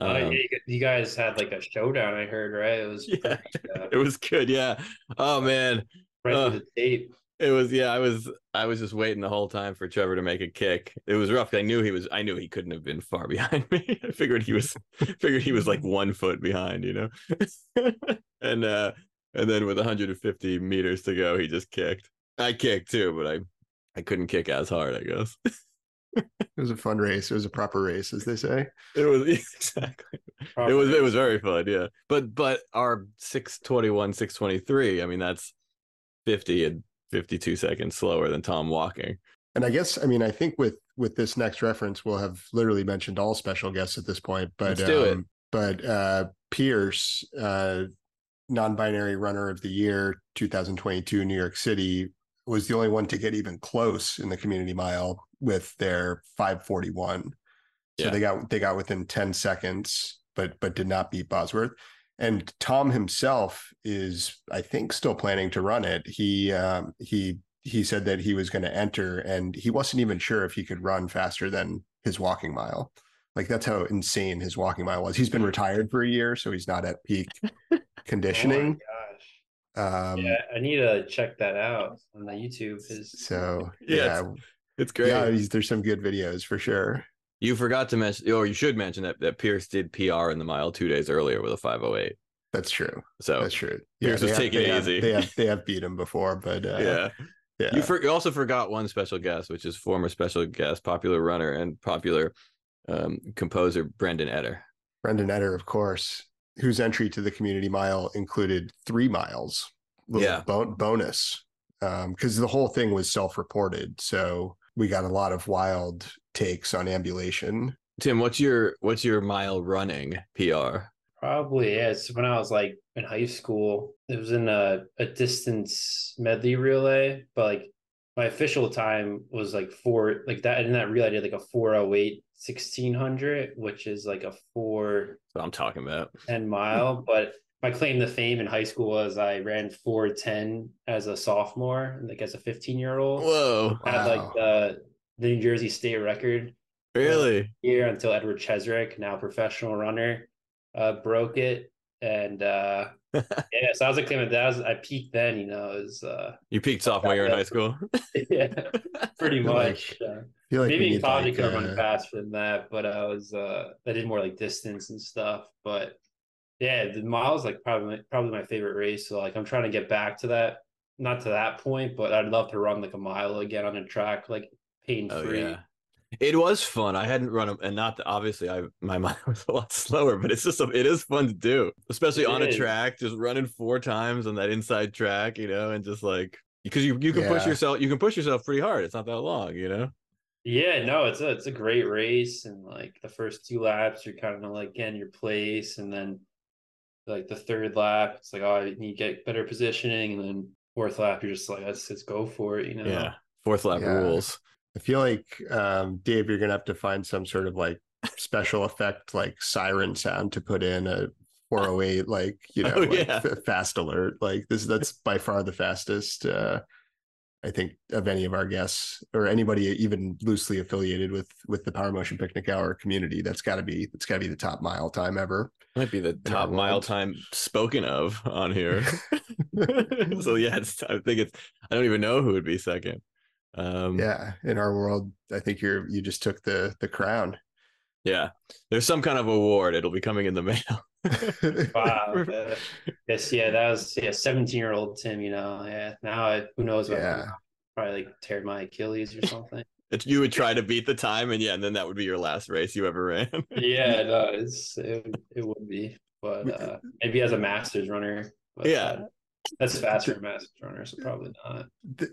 S2: Uh,
S1: Um,
S2: you, you guys had like a showdown, I heard, right? It was
S1: Yeah.
S2: pretty, uh,
S1: it was good. Yeah. Oh man,
S2: right
S1: uh,
S2: the tape.
S1: It was. Yeah, I was. I was just waiting the whole time for Trevor to make a kick. It was rough. I knew he was. I knew he couldn't have been far behind me. I figured he was. Figured he was like one foot behind. You know. and uh, and then with 150 meters to go, he just kicked. I kicked too, but I, I couldn't kick as hard. I guess.
S3: It was a fun race. It was a proper race, as they say.
S1: It was exactly. It was it was very fun, yeah. But but our 621, 623, I mean that's 50 and 52 seconds slower than Tom walking.
S3: And I guess I mean I think with with this next reference, we'll have literally mentioned all special guests at this point. But
S1: Let's do it.
S3: um, but uh, Pierce, uh, non-binary runner of the year, 2022, New York City, was the only one to get even close in the community mile with their 541. So
S1: Yeah.
S3: they got they got within 10 seconds, but but did not beat Bosworth. And Tom himself is, I think, still planning to run it. He um, he he said that he was going to enter, and he wasn't even sure if he could run faster than his walking mile. Like that's how insane his walking mile was. He's been retired for a year, so he's not at peak conditioning.
S2: Oh my gosh.
S3: um,
S2: yeah, I need to check that out on the YouTube. His
S3: So
S1: Yeah,
S3: yeah,
S1: it's It's great.
S3: yeah, he's, there's some good videos for sure.
S1: You forgot to mention, or you should mention that, that Pierce did PR in the mile two days earlier with a 508.
S3: That's true.
S1: So
S3: That's true.
S1: Pierce
S3: they
S1: was
S3: have-
S1: taking
S3: they
S1: it
S3: have-
S1: easy.
S3: They have they have beat him before, but uh,
S1: yeah.
S3: yeah,
S1: You, for, you also forgot one special guest, which is former special guest, popular runner, and popular um, composer Brendan Etter.
S3: Brendan Etter, of course, whose entry to the community mile included three miles.
S1: Yeah.
S3: bon- bonus because the whole thing was self-reported, so we got a lot of wild takes on ambulation.
S1: Tim, what's your what's your mile running PR?
S2: Probably, yeah. When I was like in high school. It was in a, a distance medley relay, but like my official time was like four, like that. In that relay, I did like a 408 1600, which is like a four
S1: That's what I'm talking about.
S2: 10 mile. But my claim to fame in high school was I ran 410 as a sophomore, like as a 15 year old.
S1: Whoa, I
S2: Had like the, the New Jersey state record
S1: really?
S2: year until Edward Cheserek, now professional runner, uh, broke it. And uh, yeah, so I was like, that was I peaked then, you know, it was uh,
S1: You peaked sophomore year in high school.
S2: yeah, pretty
S3: Feel like-
S2: much. uh,
S3: I feel like
S2: maybe in
S3: need,
S2: college I
S3: like,
S2: could have run
S3: uh,
S2: faster than that, but I was uh, I did more like distance and stuff. But yeah, the miles like probably my, probably my favorite race. So like I'm trying to get back to that, not to that point, but I'd love to run like a mile again on a track, like pain free.
S1: Oh yeah. It was fun. I hadn't run them, and not that obviously I my mind was a lot slower, but it's just it is fun to do, especially
S2: It
S1: on a track, just running four times on that inside track, you know, and just like because you you can push yourself, you can push yourself pretty hard. It's not that long, you know.
S2: Yeah, no, it's a it's a great race, and like the first two laps, you're kind of like getting your place, and then like the third lap, it's like oh, I need to get better positioning, and then fourth lap, you're just like let's let's go for it, you know?
S1: Yeah, fourth lap
S3: Yeah.
S1: rules.
S3: I feel like um, Dave, you're gonna have to find some sort of like special effect, like siren sound to put in a 408, like you know,
S1: Oh,
S3: like
S1: yeah.
S3: f- fast alert. Like this, that's by far the fastest. Uh, I think of any of our guests or anybody even loosely affiliated with with the Power Motion Picnic Hour community. That's got to be that's got to be the top mile time ever.
S1: Might be the top mile time spoken of on here. so yeah, it's, I think it's. I don't even know who would be second. Um,
S3: Yeah, in our world, I think you're you just took the the crown.
S1: yeah. There's some kind of award. It'll be coming in the mail.
S2: Wow. uh, yes, yeah, that was yeah, 17 year old Tim, you know. Yeah. Now I, who knows what
S3: Yeah.
S2: probably like tear my Achilles or something.
S1: If you would try to beat the time, and yeah, and then that would be your last race you ever ran.
S2: yeah, no, it's it, it would be. But uh maybe as a masters runner. But,
S1: Yeah.
S2: uh, that's fast for a masters runner, so probably not.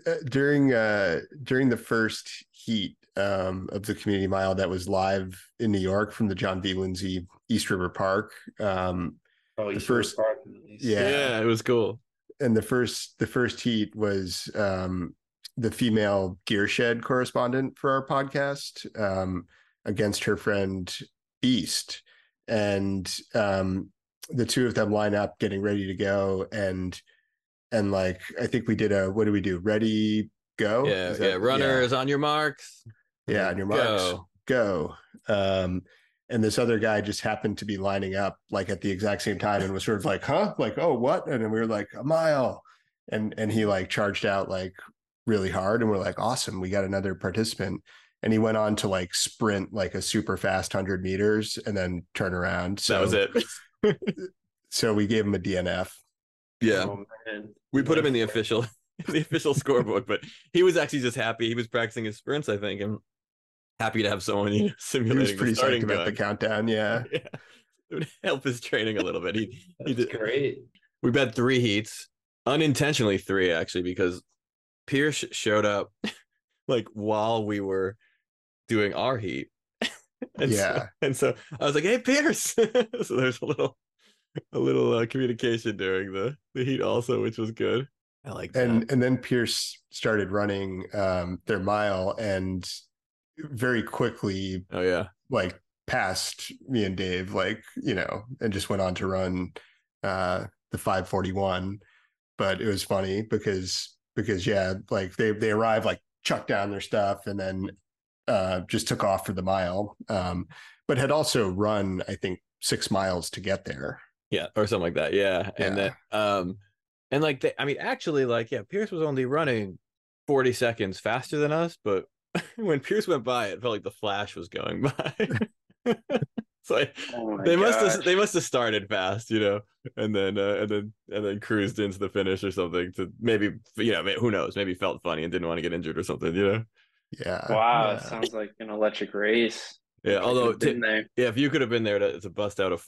S3: Uh, during uh during the first heat um of the community mile that was live in New York from the John V. Lindsay East River Park. Um
S2: Probably
S3: The
S2: East River
S3: first-
S2: Park, at least.
S3: Yeah.
S1: it was cool.
S3: and the first the first heat was um the female gear shed correspondent for our podcast um against her friend Beast. And um the two of them line up getting ready to go and and like I think we did a what do we do? Ready, go.
S1: Yeah,
S3: Is
S1: yeah.
S3: that-
S1: Runners on your marks.
S3: Yeah, on your marks,
S1: Go.
S3: go. Um, and this other guy just happened to be lining up like at the exact same time and was sort of like, huh? Like, oh, what? And then we were like, a mile. And and he like charged out like really hard. And we're like, awesome, we got another participant. And he went on to like sprint like a super fast hundred meters and then turn around. So
S1: that was it.
S3: So we gave him a DNF.
S1: yeah.
S2: Oh.
S1: We put him in the official the official scorebook, but he was actually just happy. He was practicing his sprints, I think, and happy to have someone you know,
S3: He
S1: simulating
S3: was
S1: the
S3: pretty
S1: starting
S3: about the countdown. Yeah.
S1: Yeah. It would help his training a little bit. He he did
S2: great.
S1: we bet three heats, unintentionally three actually, because Pierce showed up like while we were doing our heat. and
S3: Yeah.
S1: So, and so I was like, "Hey, Pierce!" so there's a little, a little uh, communication during the the heat also, which was good. I like that.
S3: and and then Pierce started running um their mile and very quickly
S1: oh yeah,
S3: like passed me and Dave like you know and just went on to run uh the 541 but it was funny because because yeah like they they arrived like chucked down their stuff and then uh just took off for the mile um but had also run I think 6 miles to get there.
S1: Yeah, or something like that. Yeah, and then um, and like they, I mean, actually, like yeah, Pierce was only running forty seconds faster than us, but when Pierce went by, it felt like the Flash was going by. so I,
S2: Oh my
S1: they must have they must have started fast, you know, and then uh, and then and then cruised into the finish or something to maybe you know who knows maybe felt funny and didn't want to get injured or something, you know.
S3: yeah
S2: Wow,
S3: yeah.
S2: sounds like an electric race.
S1: Yeah, although
S2: could've been
S1: t-
S2: there.
S1: yeah, if you could have been there to, to bust out a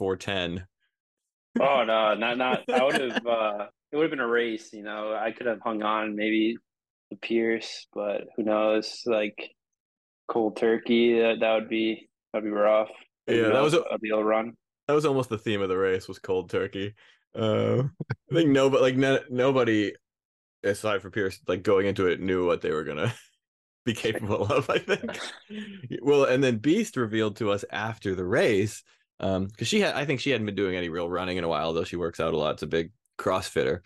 S2: Oh no, not not. I would have. uh It would have been a race. You know, I could have hung on maybe the Pierce, but who knows? Like cold turkey. That that would be that'd be rough.
S1: Yeah, that was a-
S2: a real run.
S1: that was almost the theme of the race was cold turkey. Uh, I think nobody like no, nobody aside from Pierce like going into it knew what they were gonna be capable of. I think. well, and then Beast revealed to us after the race, um, because she had I think she hadn't been doing any real running in a while, though she works out a lot. It's a big CrossFitter.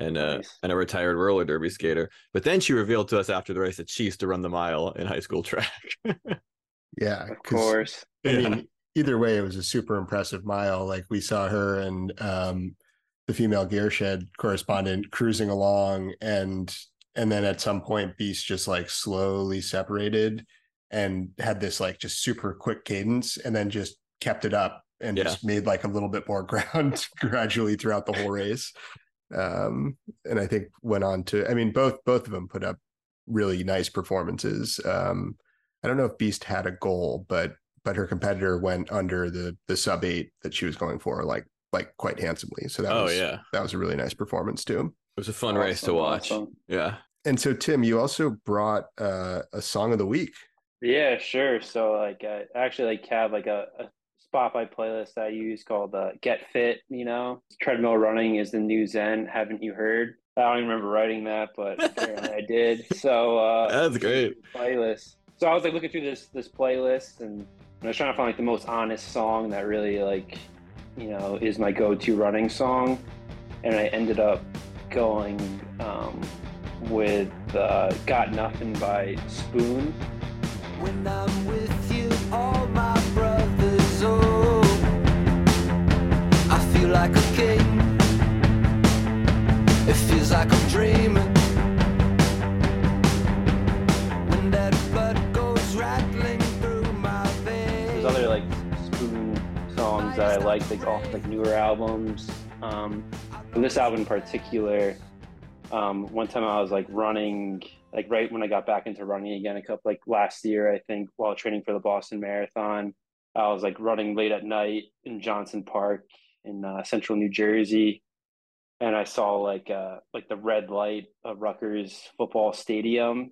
S1: And uh,
S2: Nice.
S1: and a retired roller derby skater. But then she revealed to us after the race that she used to run the mile in high school track.
S3: yeah
S2: of course.
S3: I
S1: Yeah.
S3: mean, either way, it was a super impressive mile. Like we saw her and um, the female gear shed correspondent cruising along, and and then at some point, Beast just like slowly separated and had this like just super quick cadence, and then just kept it up and
S1: Yeah.
S3: just made like a little bit more ground gradually throughout the whole race. Um, and I think went on to, I mean, both both of them put up really nice performances. Um, I don't know if Beast had a goal, but but her competitor went under the the sub eight that she was going for, like like quite handsomely. So that
S1: oh
S3: was
S1: yeah,
S3: that was a really nice performance too.
S1: it was a fun race to watch.
S2: awesome.
S1: Yeah.
S3: And so Tim, you also brought uh, a song of the week.
S2: Yeah, sure. So like I actually like have like a, a Spotify playlist I use called uh, Get Fit, you know. Treadmill running is the new Zen, haven't you heard? I don't even remember writing that, but apparently I did. So uh
S1: That's great.
S2: playlist. So I was like looking through this this playlist and I was trying to find like the most honest song that really like, you know, is my go-to running song. And I ended up going um, with uh, Got Nothing by Spoon.
S4: Like a king. It feels like I'm dreaming.
S2: There's other like Spoon songs that I like, like off like newer albums. Um, this album in particular, um, one time I was like running, like right when I got back into running again, a couple like last year, I think, while training for the Boston Marathon. I was like running late at night in Johnson Park in uh, central New Jersey, and I saw like uh, like the red light of Rutgers football stadium,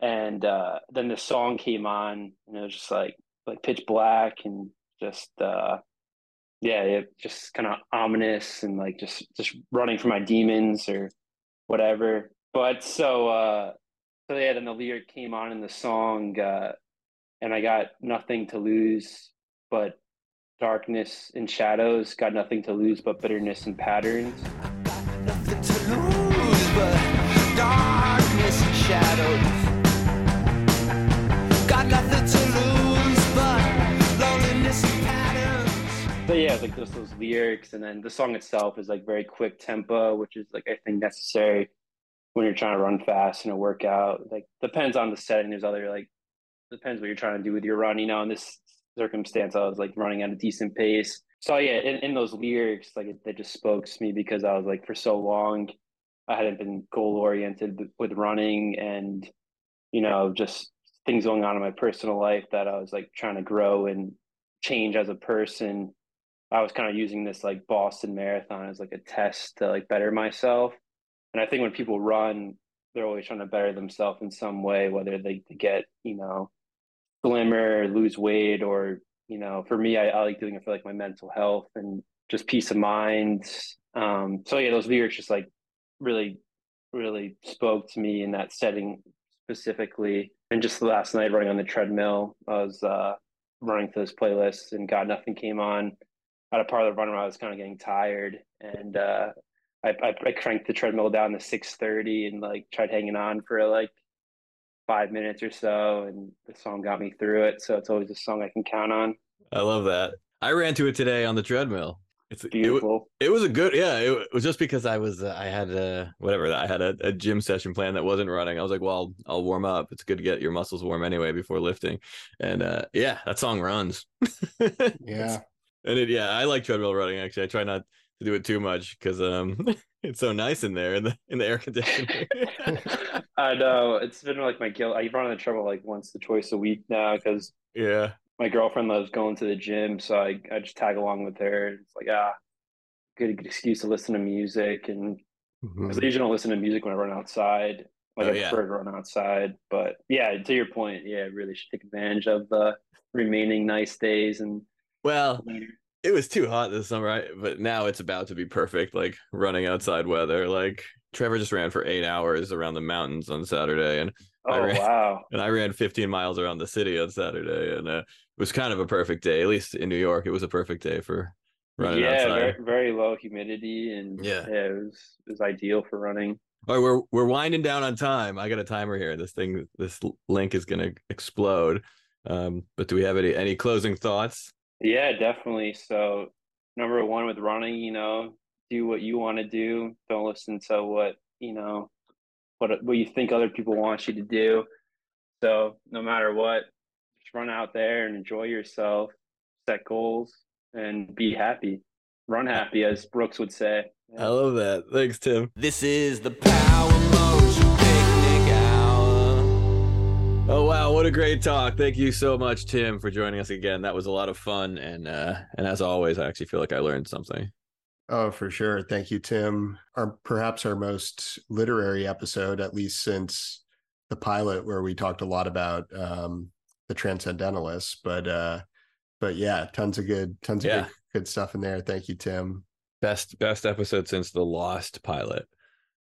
S2: and uh, then the song came on, and it was just like like pitch black and just uh, yeah, it just kind of ominous and like just just running from my demons or whatever. But so uh, so yeah, then the lyric came on in the song, uh, and I got nothing to lose but darkness and shadows. Got nothing to lose but bitterness and patterns.
S4: But
S2: yeah, it's like just those lyrics, and then the song itself is like very quick tempo, which is like I think necessary when you're trying to run fast in a workout. Like depends on the setting. There's other like depends what you're trying to do with your run. You know, in this circumstance, I was like running at a decent pace. So yeah, in, in those lyrics, like it, they just spoke to me because I was like for so long, I hadn't been goal oriented with running, and you know just things going on in my personal life that I was like trying to grow and change as a person. I was kind of using this like Boston Marathon as like a test to like better myself. And I think when people run, they're always trying to better themselves in some way, whether they get, you know, slimmer, lose weight, or, you know, for me, I, I like doing it for like my mental health and just peace of mind. Um, so yeah, those lyrics just like really, really spoke to me in that setting specifically. And just last night running on the treadmill, I was uh, running to this playlist and Got Nothing came on at a part of the run where I was kind of getting tired. And uh, I, I, I cranked the treadmill down to 630 and like tried hanging on for like five minutes or so. And the song got me through it. So it's always a song I can count on.
S1: I love that. I ran to it today on the treadmill. It's it,
S2: Beautiful.
S1: it was a good yeah it was just because i was uh, i had uh whatever i had a, a gym session plan that wasn't running i was like well I'll, I'll warm up it's good to get your muscles warm anyway before lifting and uh yeah that song runs
S3: Yeah.
S1: and it yeah i like treadmill running actually i try not to do it too much because um it's so nice in there in the in the air conditioning
S2: I know it's been like my guilt. I run into trouble like once to twice a week now because
S1: yeah
S2: my girlfriend loves going to the gym, so I, I just tag along with her. It's like ah, good, good excuse to listen to music, and
S3: Mhm.
S2: 'cause I usually don't listen to music when I run outside. Like
S1: Oh,
S2: I
S1: yeah.
S2: prefer to run outside, but yeah, to your point, yeah, I really should take advantage of the remaining nice days and
S1: well it was too hot this summer right? but now it's about to be perfect like running outside weather like trevor just ran for eight hours around the mountains on saturday and I
S2: oh
S1: ran-
S2: wow,
S1: and I ran 15 miles around the city on Saturday, and uh, it was kind of a perfect day. At least in New York, it was a perfect day for running
S2: yeah,
S1: outside.
S2: very, very low humidity and
S1: Yeah.
S2: it was it was ideal for running.
S1: All right, we're we're winding down on time. I got a timer here. This thing, this link is gonna explode. Um, but do we have any any closing thoughts?
S2: Yeah, definitely. So number one with running, you know, do what you want to do. Don't listen to what, you know, what what you think other people want you to do. So no matter what, just run out there and enjoy yourself, set goals and be happy. Run happy as Brooks would say.
S1: I love that. Thanks, Tim.
S4: This is the Power Motion Picnic Hour.
S1: Oh wow, what a great talk! Thank you so much, Tim, for joining us again. That was a lot of fun, and uh, and as always, I actually feel like I learned something.
S3: Oh, for sure. Thank you, Tim. Our perhaps our most literary episode, at least since the pilot, where we talked a lot about um, the transcendentalists. But uh, but yeah, tons of good, tons of good, good stuff in there. Thank you, Tim.
S1: Best best episode since the Lost pilot.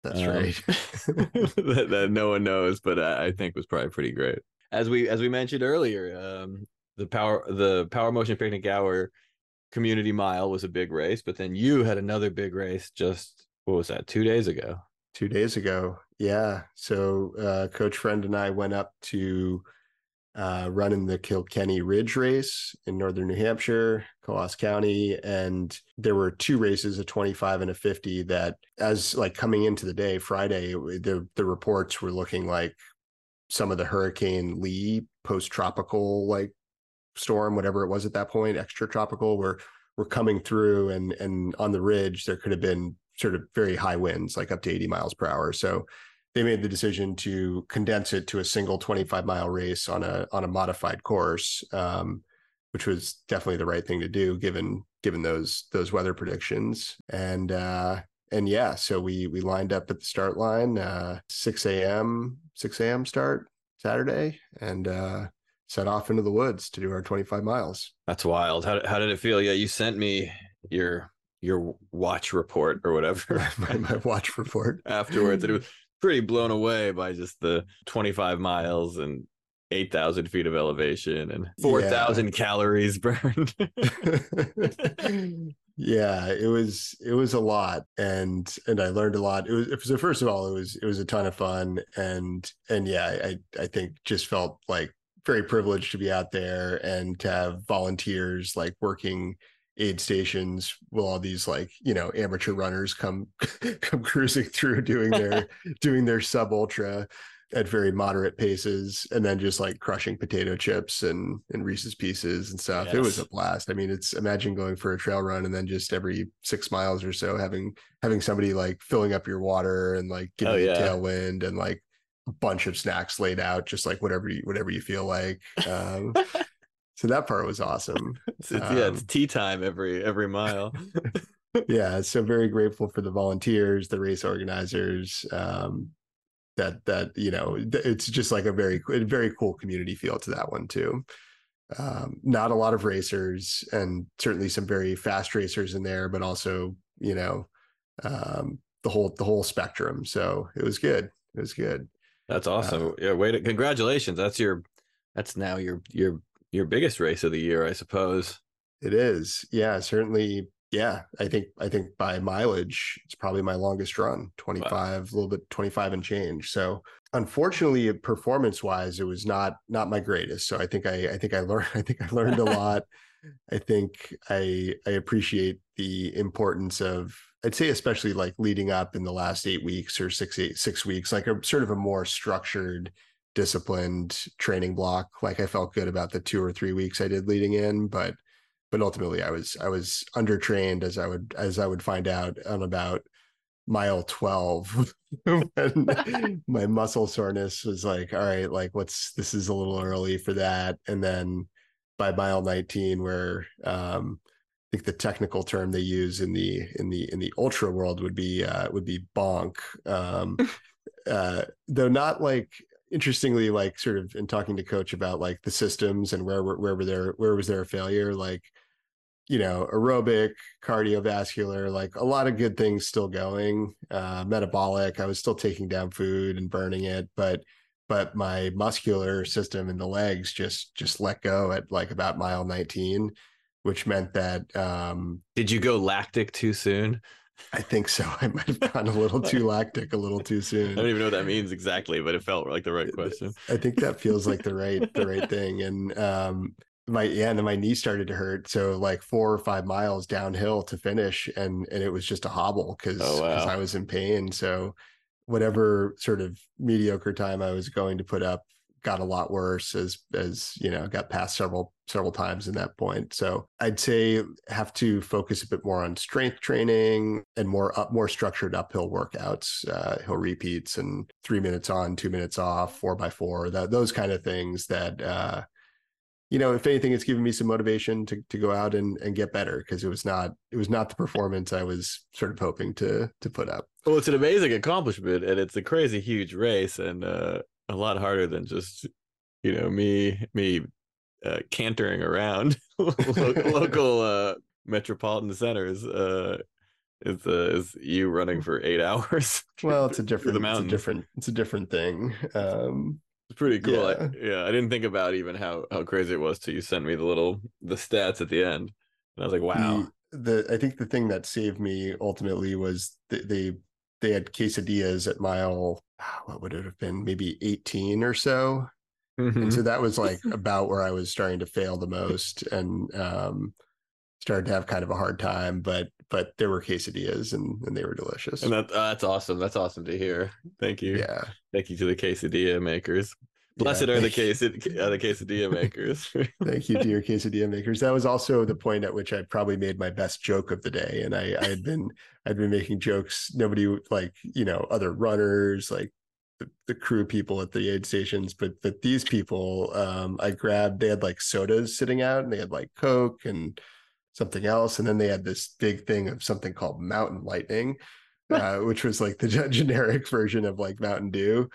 S3: That's
S1: Um,
S3: right.
S1: that, that no one knows, but I, I think was probably pretty great. As we as we mentioned earlier, um, the power the Power Motion Picnic Hour Community Mile was a big race, but then you had another big race just what was that two days ago?
S3: Two days ago. Yeah. So uh, Coach Friend and I went up to uh, run in the Kilkenny Ridge race in northern New Hampshire, Coos County, and there were two races, a 25 and a 50 that as like coming into the day, Friday, the the reports were looking like some of the Hurricane Lee post-tropical like storm, whatever it was at that point, extra tropical, were were coming through and and on the ridge there could have been sort of very high winds, like up to 80 miles per hour. So they made the decision to condense it to a single 25 mile race on a on a modified course, um, which was definitely the right thing to do given given those those weather predictions. And uh, and yeah, so we we lined up at the start line, uh, 6 a.m. 6 a.m. start Saturday, and uh, set off into the woods to do our 25 miles.
S1: That's wild. How how did it feel? Yeah, you sent me your your watch report or whatever
S3: my, my watch report
S1: afterwards, and it was pretty blown away by just the 25 miles and 8,000 feet of elevation and 4,000 calories burned.
S3: yeah, it was it was a lot, and and I learned a lot. It was so first of all, it was it was a ton of fun, and and yeah, I I think just felt like very privileged to be out there and to have volunteers like working aid stations will all these like you know amateur runners come come cruising through doing their doing their sub ultra at very moderate paces and then just like crushing potato chips and and Reese's pieces and stuff. It was a blast. I mean, it's imagine going for a trail run and then just every six miles or so having having somebody like filling up your water and like giving
S1: Oh,
S3: you
S1: yeah.
S3: tailwind and like bunch of snacks laid out, just like whatever you whatever you feel like. Um so that part was awesome.
S1: It's, it's- yeah, it's
S3: Um,
S1: tea time every every mile.
S3: yeah so very grateful for the volunteers the race organizers um that that you know it's just like a very very cool community feel to that one too um not a lot of racers and certainly some very fast racers in there but also you know um the whole the whole spectrum so it was good it was good
S1: That's awesome. yeah, wait, congratulations. That's your that's now your your your biggest race of the year, I suppose.
S3: It is. Yeah, certainly. Yeah, I think I think by mileage, it's probably my longest run, 25, a little bit 25 and change. So unfortunately, performance wise, it was not not my greatest. So I think I I think I learned I think I learned a lot. I think I I appreciate the importance of I'd say especially like leading up in the last eight weeks or six eight six weeks, like a sort of a more structured, disciplined training block. Like I felt good about the two or three weeks I did leading in, but but ultimately I was I was undertrained as I would as I would find out on about mile 12 when my muscle soreness was like all right like what's this is a little early for that and then by mile 19 where um think the technical term they use in the in the in the ultra world would be uh would be bonk. Um uh though not like interestingly like sort of in talking to coach about like the systems and where were- where were there where was there a failure like you know aerobic cardiovascular like a lot of good things still going. Uh metabolic i was still taking down food and burning it but but my muscular system in the legs just just let go at like about mile 19 which meant that um
S1: Did you go lactic too soon?
S3: i think so i might have gone a little too lactic a little too soon.
S1: I don't even know what that means exactly, but it felt like the right question.
S3: I think that feels like the right the right thing. And um my yeah, and then my knee started to hurt. So like four or five miles downhill to finish and and it was just a hobble because
S1: Oh, wow.
S3: I was in pain. So whatever sort of mediocre time I was going to put up got a lot worse as as you know got past several several times in that point. So i'd say have to focus a bit more on strength training and more up more structured uphill workouts uh hill repeats and three minutes on two minutes off four by four that those kind of things that uh you know if anything it's given me some motivation to to go out and and get better because it was not it was not the performance i was sort of hoping to to put up.
S1: Well, it's an amazing accomplishment, and it's a crazy huge race, and uh, a lot harder than just you know me me uh, cantering around local, local uh, metropolitan centers. Uh, is uh, is you running for eight hours?
S3: well it's a different
S1: the
S3: it's a different it's a different thing um
S1: It's pretty cool. I-
S3: Yeah.
S1: yeah, I didn't think about even how how crazy it was till you sent me the little the stats at the end, and I was like, wow.
S3: the, the i think the thing that saved me ultimately was th- they they had quesadillas at mile ah, what would it have been maybe 18 or so
S1: Mhm.
S3: and so that was like about where i was starting to fail the most and um started to have kind of a hard time but but there were quesadillas and and they were delicious
S1: And that uh, that's awesome. That's awesome to hear. Thank you.
S3: yeah
S1: Thank you to the quesadilla makers. Blessed
S3: Yeah,
S1: are the quesad- are the quesadilla makers.
S3: Thank you your quesadilla makers. That was also the point at which I probably made my best joke of the day. And I, I had been, I'd been making jokes. Nobody like, you know, other runners, like the, the crew people at the aid stations, but but these people, um, I grabbed. They had like sodas sitting out, and they had like Coke and something else, and then they had this big thing of something called Mountain Lightning. Uh, which was like the generic version of like Mountain Dew,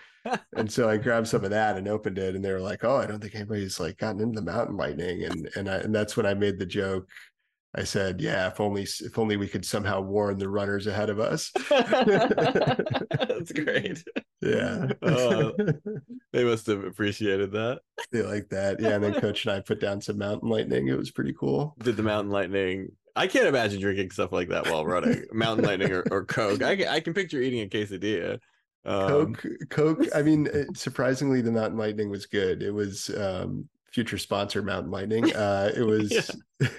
S3: and so I grabbed some of that and opened it, and they were like, "Oh, I don't think anybody's like gotten into the mountain lightning," and and I, and that's when I made the joke I said, "Yeah, if only if only we could somehow warn the runners ahead of us."
S1: That's great.
S3: yeah,
S1: Oh. They must have appreciated that.
S3: they like that. Yeah, and then Coach and I put down some mountain lightning. It was pretty cool.
S1: Did the mountain lightning? I can't imagine drinking stuff like that while running. mountain lightning or, or Coke. I can, I can picture eating a quesadilla. Um,
S3: Coke, Coke. I mean, surprisingly, the mountain lightning was good. It was um, future sponsor Mountain Lightning. Uh, it was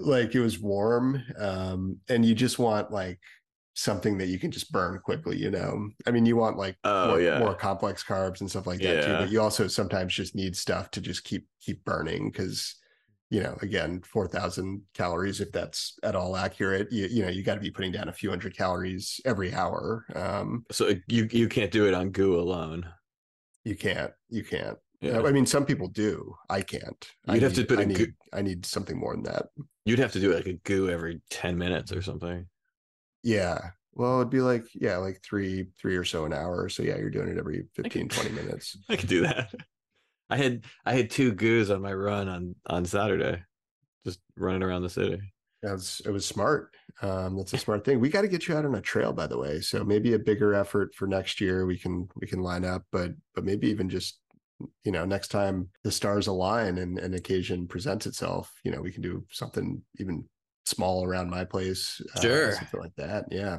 S3: like it was warm, um, and you just want like something that you can just burn quickly. You know, I mean, you want like
S1: Oh,
S3: more,
S1: yeah.
S3: more complex carbs and stuff like that too.
S1: Yeah.
S3: But you also sometimes just need stuff to just keep keep burning because you know again 4000 calories if that's at all accurate you, you know you got to be putting down a few hundred calories every hour um
S1: so you you can't do it on goo alone.
S3: you can't you can't
S1: Yeah.
S3: i mean some people do i can't I
S1: You'd have to
S3: need-
S1: put
S3: I need,
S1: goo-
S3: I need something more than that
S1: You'd have to do like a goo every 10 minutes or something.
S3: yeah well it'd be like yeah like three three or so an hour so yeah you're doing it every 15 20 minutes
S1: I could do that. I had I had two goos on my run on on Saturday, just running around the city.
S3: Was it was smart. Um, that's a smart thing. We got to get you out on a trail, by the way. So maybe a bigger effort for next year. We can we can line up, but but maybe even just you know next time the stars align and an occasion presents itself, you know we can do something even small around my place. uh,
S1: Sure.
S3: something like that. Yeah,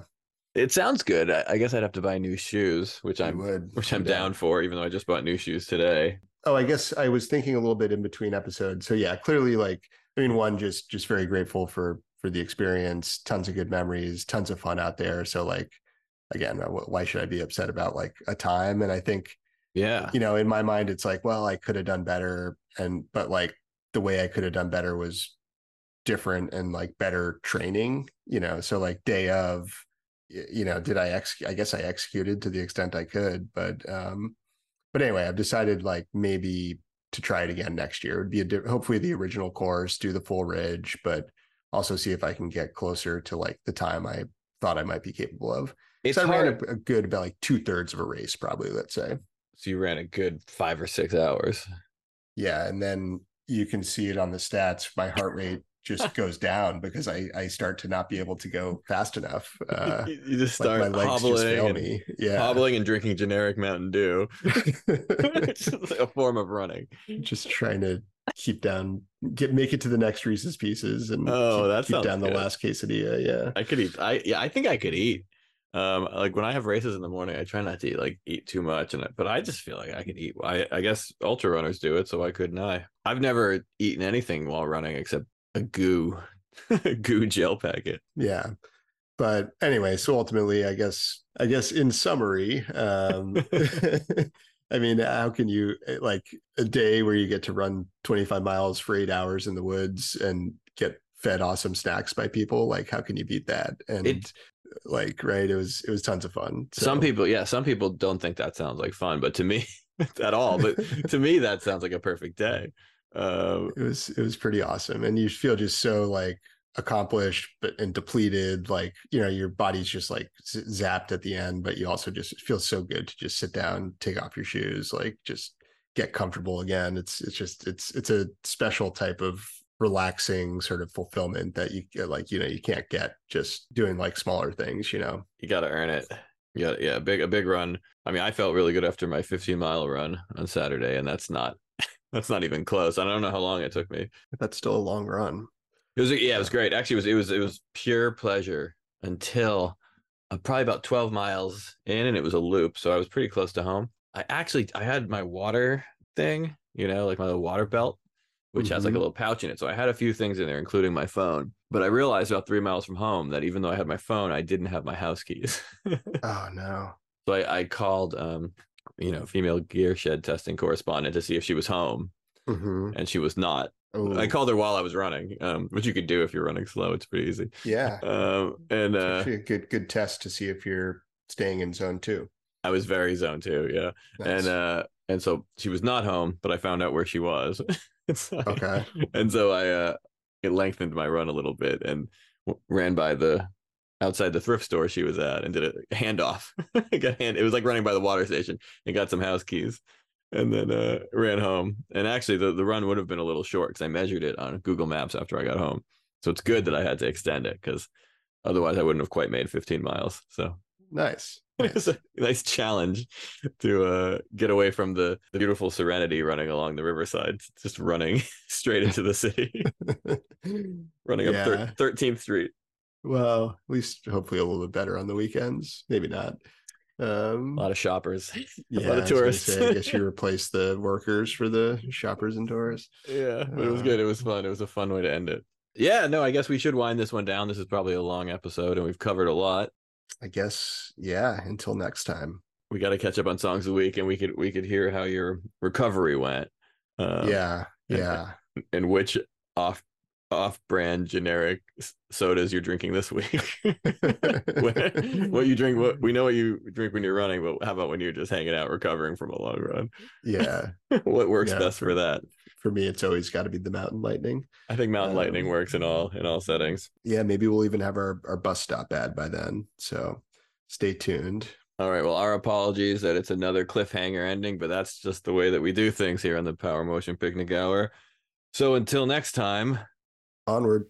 S1: It sounds good. I, I guess I'd have to buy new shoes, which
S3: I
S1: I'm
S3: would.
S1: which I'm down for, even though I just bought new shoes today.
S3: Oh, I guess I was thinking a little bit in between episodes. So yeah, clearly like I mean one just just very grateful for for the experience, tons of good memories, tons of fun out there. So like again, uh, why should I be upset about like a time? And I think
S1: Yeah.
S3: you know, in my mind it's like, well, I could have done better and but like the way I could have done better was different and like better training, you know. So like day of you know, did I ex I guess I executed to the extent I could, but um but anyway, I've decided like maybe to try it again next year. It would be a di- hopefully the original course, do the full ridge, but also see if I can get closer to like the time I thought I might be capable of.
S1: It's
S3: so I ran
S1: hard.
S3: a, a good about like two thirds of a race, probably. Let's say.
S1: So you ran a good five or six hours.
S3: Yeah, and then you can see it on the stats. My heart rate just goes down because I I start to not be able to go fast enough. Uh,
S1: you just
S3: like
S1: start
S3: my just fail
S1: hobbling, and,
S3: me. Yeah,
S1: hobbling and drinking generic Mountain Dew. it's like a form of running.
S3: just trying to keep down, get make it to the next Reese's Pieces, and
S1: Oh,
S3: keep,
S1: that
S3: keep down the
S1: good.
S3: last quesadilla. Yeah,
S1: I could eat. I yeah, I think I could eat. Um, like when I have races in the morning, I try not to eat, like eat too much, and I, but I just feel like I can eat. I I guess ultra runners do it, so why couldn't I? I've never eaten anything while running except a goo, a goo gel packet.
S3: yeah. But anyway, so ultimately, I guess I guess in summary, um, I mean, how can you eh, like a day where you get to run 25 miles for eight hours in the woods and get fed awesome snacks by people? Like, how can you beat that? And
S1: It-
S3: like, right, it was it was tons of fun.
S1: Some people, yeah, some people don't think that sounds like fun, but to me, at all. But to me, that sounds like a perfect day. Uh,
S3: it was it was pretty awesome, and you feel just so like accomplished but and depleted like you know your body's just like zapped at the end but you also just it feels so good to just sit down take off your shoes like just get comfortable again it's it's just it's it's a special type of relaxing sort of fulfillment that you get like you know you can't get just doing like smaller things you know
S1: you got to earn it. Yeah, yeah, big a big run. I mean, I felt really good after my 15 mile run on Saturday, and that's not that's not even close. I don't know how long it took me.
S3: that's still a long run
S1: It was yeah, it was great. Actually, it was it was it was pure pleasure until uh, probably about 12 miles in, and it was a loop, so I was pretty close to home. I actually I had my water thing, you know, like my little water belt, which has like a
S3: Mhm.
S1: little pouch in it. So I had a few things in there, including my phone. But I realized about three miles from home that even though I had my phone, I didn't have my house keys.
S3: oh no
S1: So I, I called, um, you know, female gear shed testing correspondent to see if she was home,
S3: hmm
S1: and she was not. I called her while I was running, um, which you could do if you're running slow. It's pretty easy.
S3: yeah
S1: Um, and uh,
S3: a good good test to see if you're staying in zone two
S1: I was very zone two, yeah.
S3: Nice.
S1: And uh, and so she was not home, but I found out where she was. So I-
S3: Okay.
S1: And so I uh, it lengthened my run a little bit and w- ran by the outside the thrift store she was at and did a handoff. Got hand. It was like running by the water station and got some house keys, and then uh, ran home. And actually, the the run would have been a little short because I measured it on Google Maps after I got home. So it's good that I had to extend it because otherwise I wouldn't have quite made 15 miles. So
S3: Nice.
S1: it was a nice challenge to uh, get away from the, the beautiful serenity running along the riverside, just running straight into the city, running up thir- 13th Street.
S3: Well, at least hopefully a little bit better on the weekends. Maybe not. Um,
S1: A lot of shoppers,
S3: yeah,
S1: a lot of tourists.
S3: say, I guess you replace the workers for the shoppers and tourists.
S1: Yeah, but it was
S3: Uh,
S1: good. It was fun. It was a fun way to end it. Yeah, no, I guess we should wind this one down. This is probably a long episode and we've covered a lot.
S3: I guess, yeah. Until next time.
S1: We got to catch up on songs a week and we could we could hear how your recovery went. Um,
S3: yeah, yeah.
S1: and which off off brand generic sodas you're drinking this week. what, you drink what we know what you drink when you're running, but how about when you're just hanging out recovering from a long run?
S3: yeah.
S1: what works
S3: Yeah,
S1: best for that?
S3: For me, it's always got to be the mountain lightning.
S1: I think mountain lightning
S3: Um,
S1: works in all in all settings.
S3: Yeah, maybe we'll even have our, our bus stop ad by then. So stay tuned.
S1: All right. Well, our apologies that it's another cliffhanger ending, but that's just the way that we do things here on the Power Motion Picnic Hour. So until next time,
S3: Onward.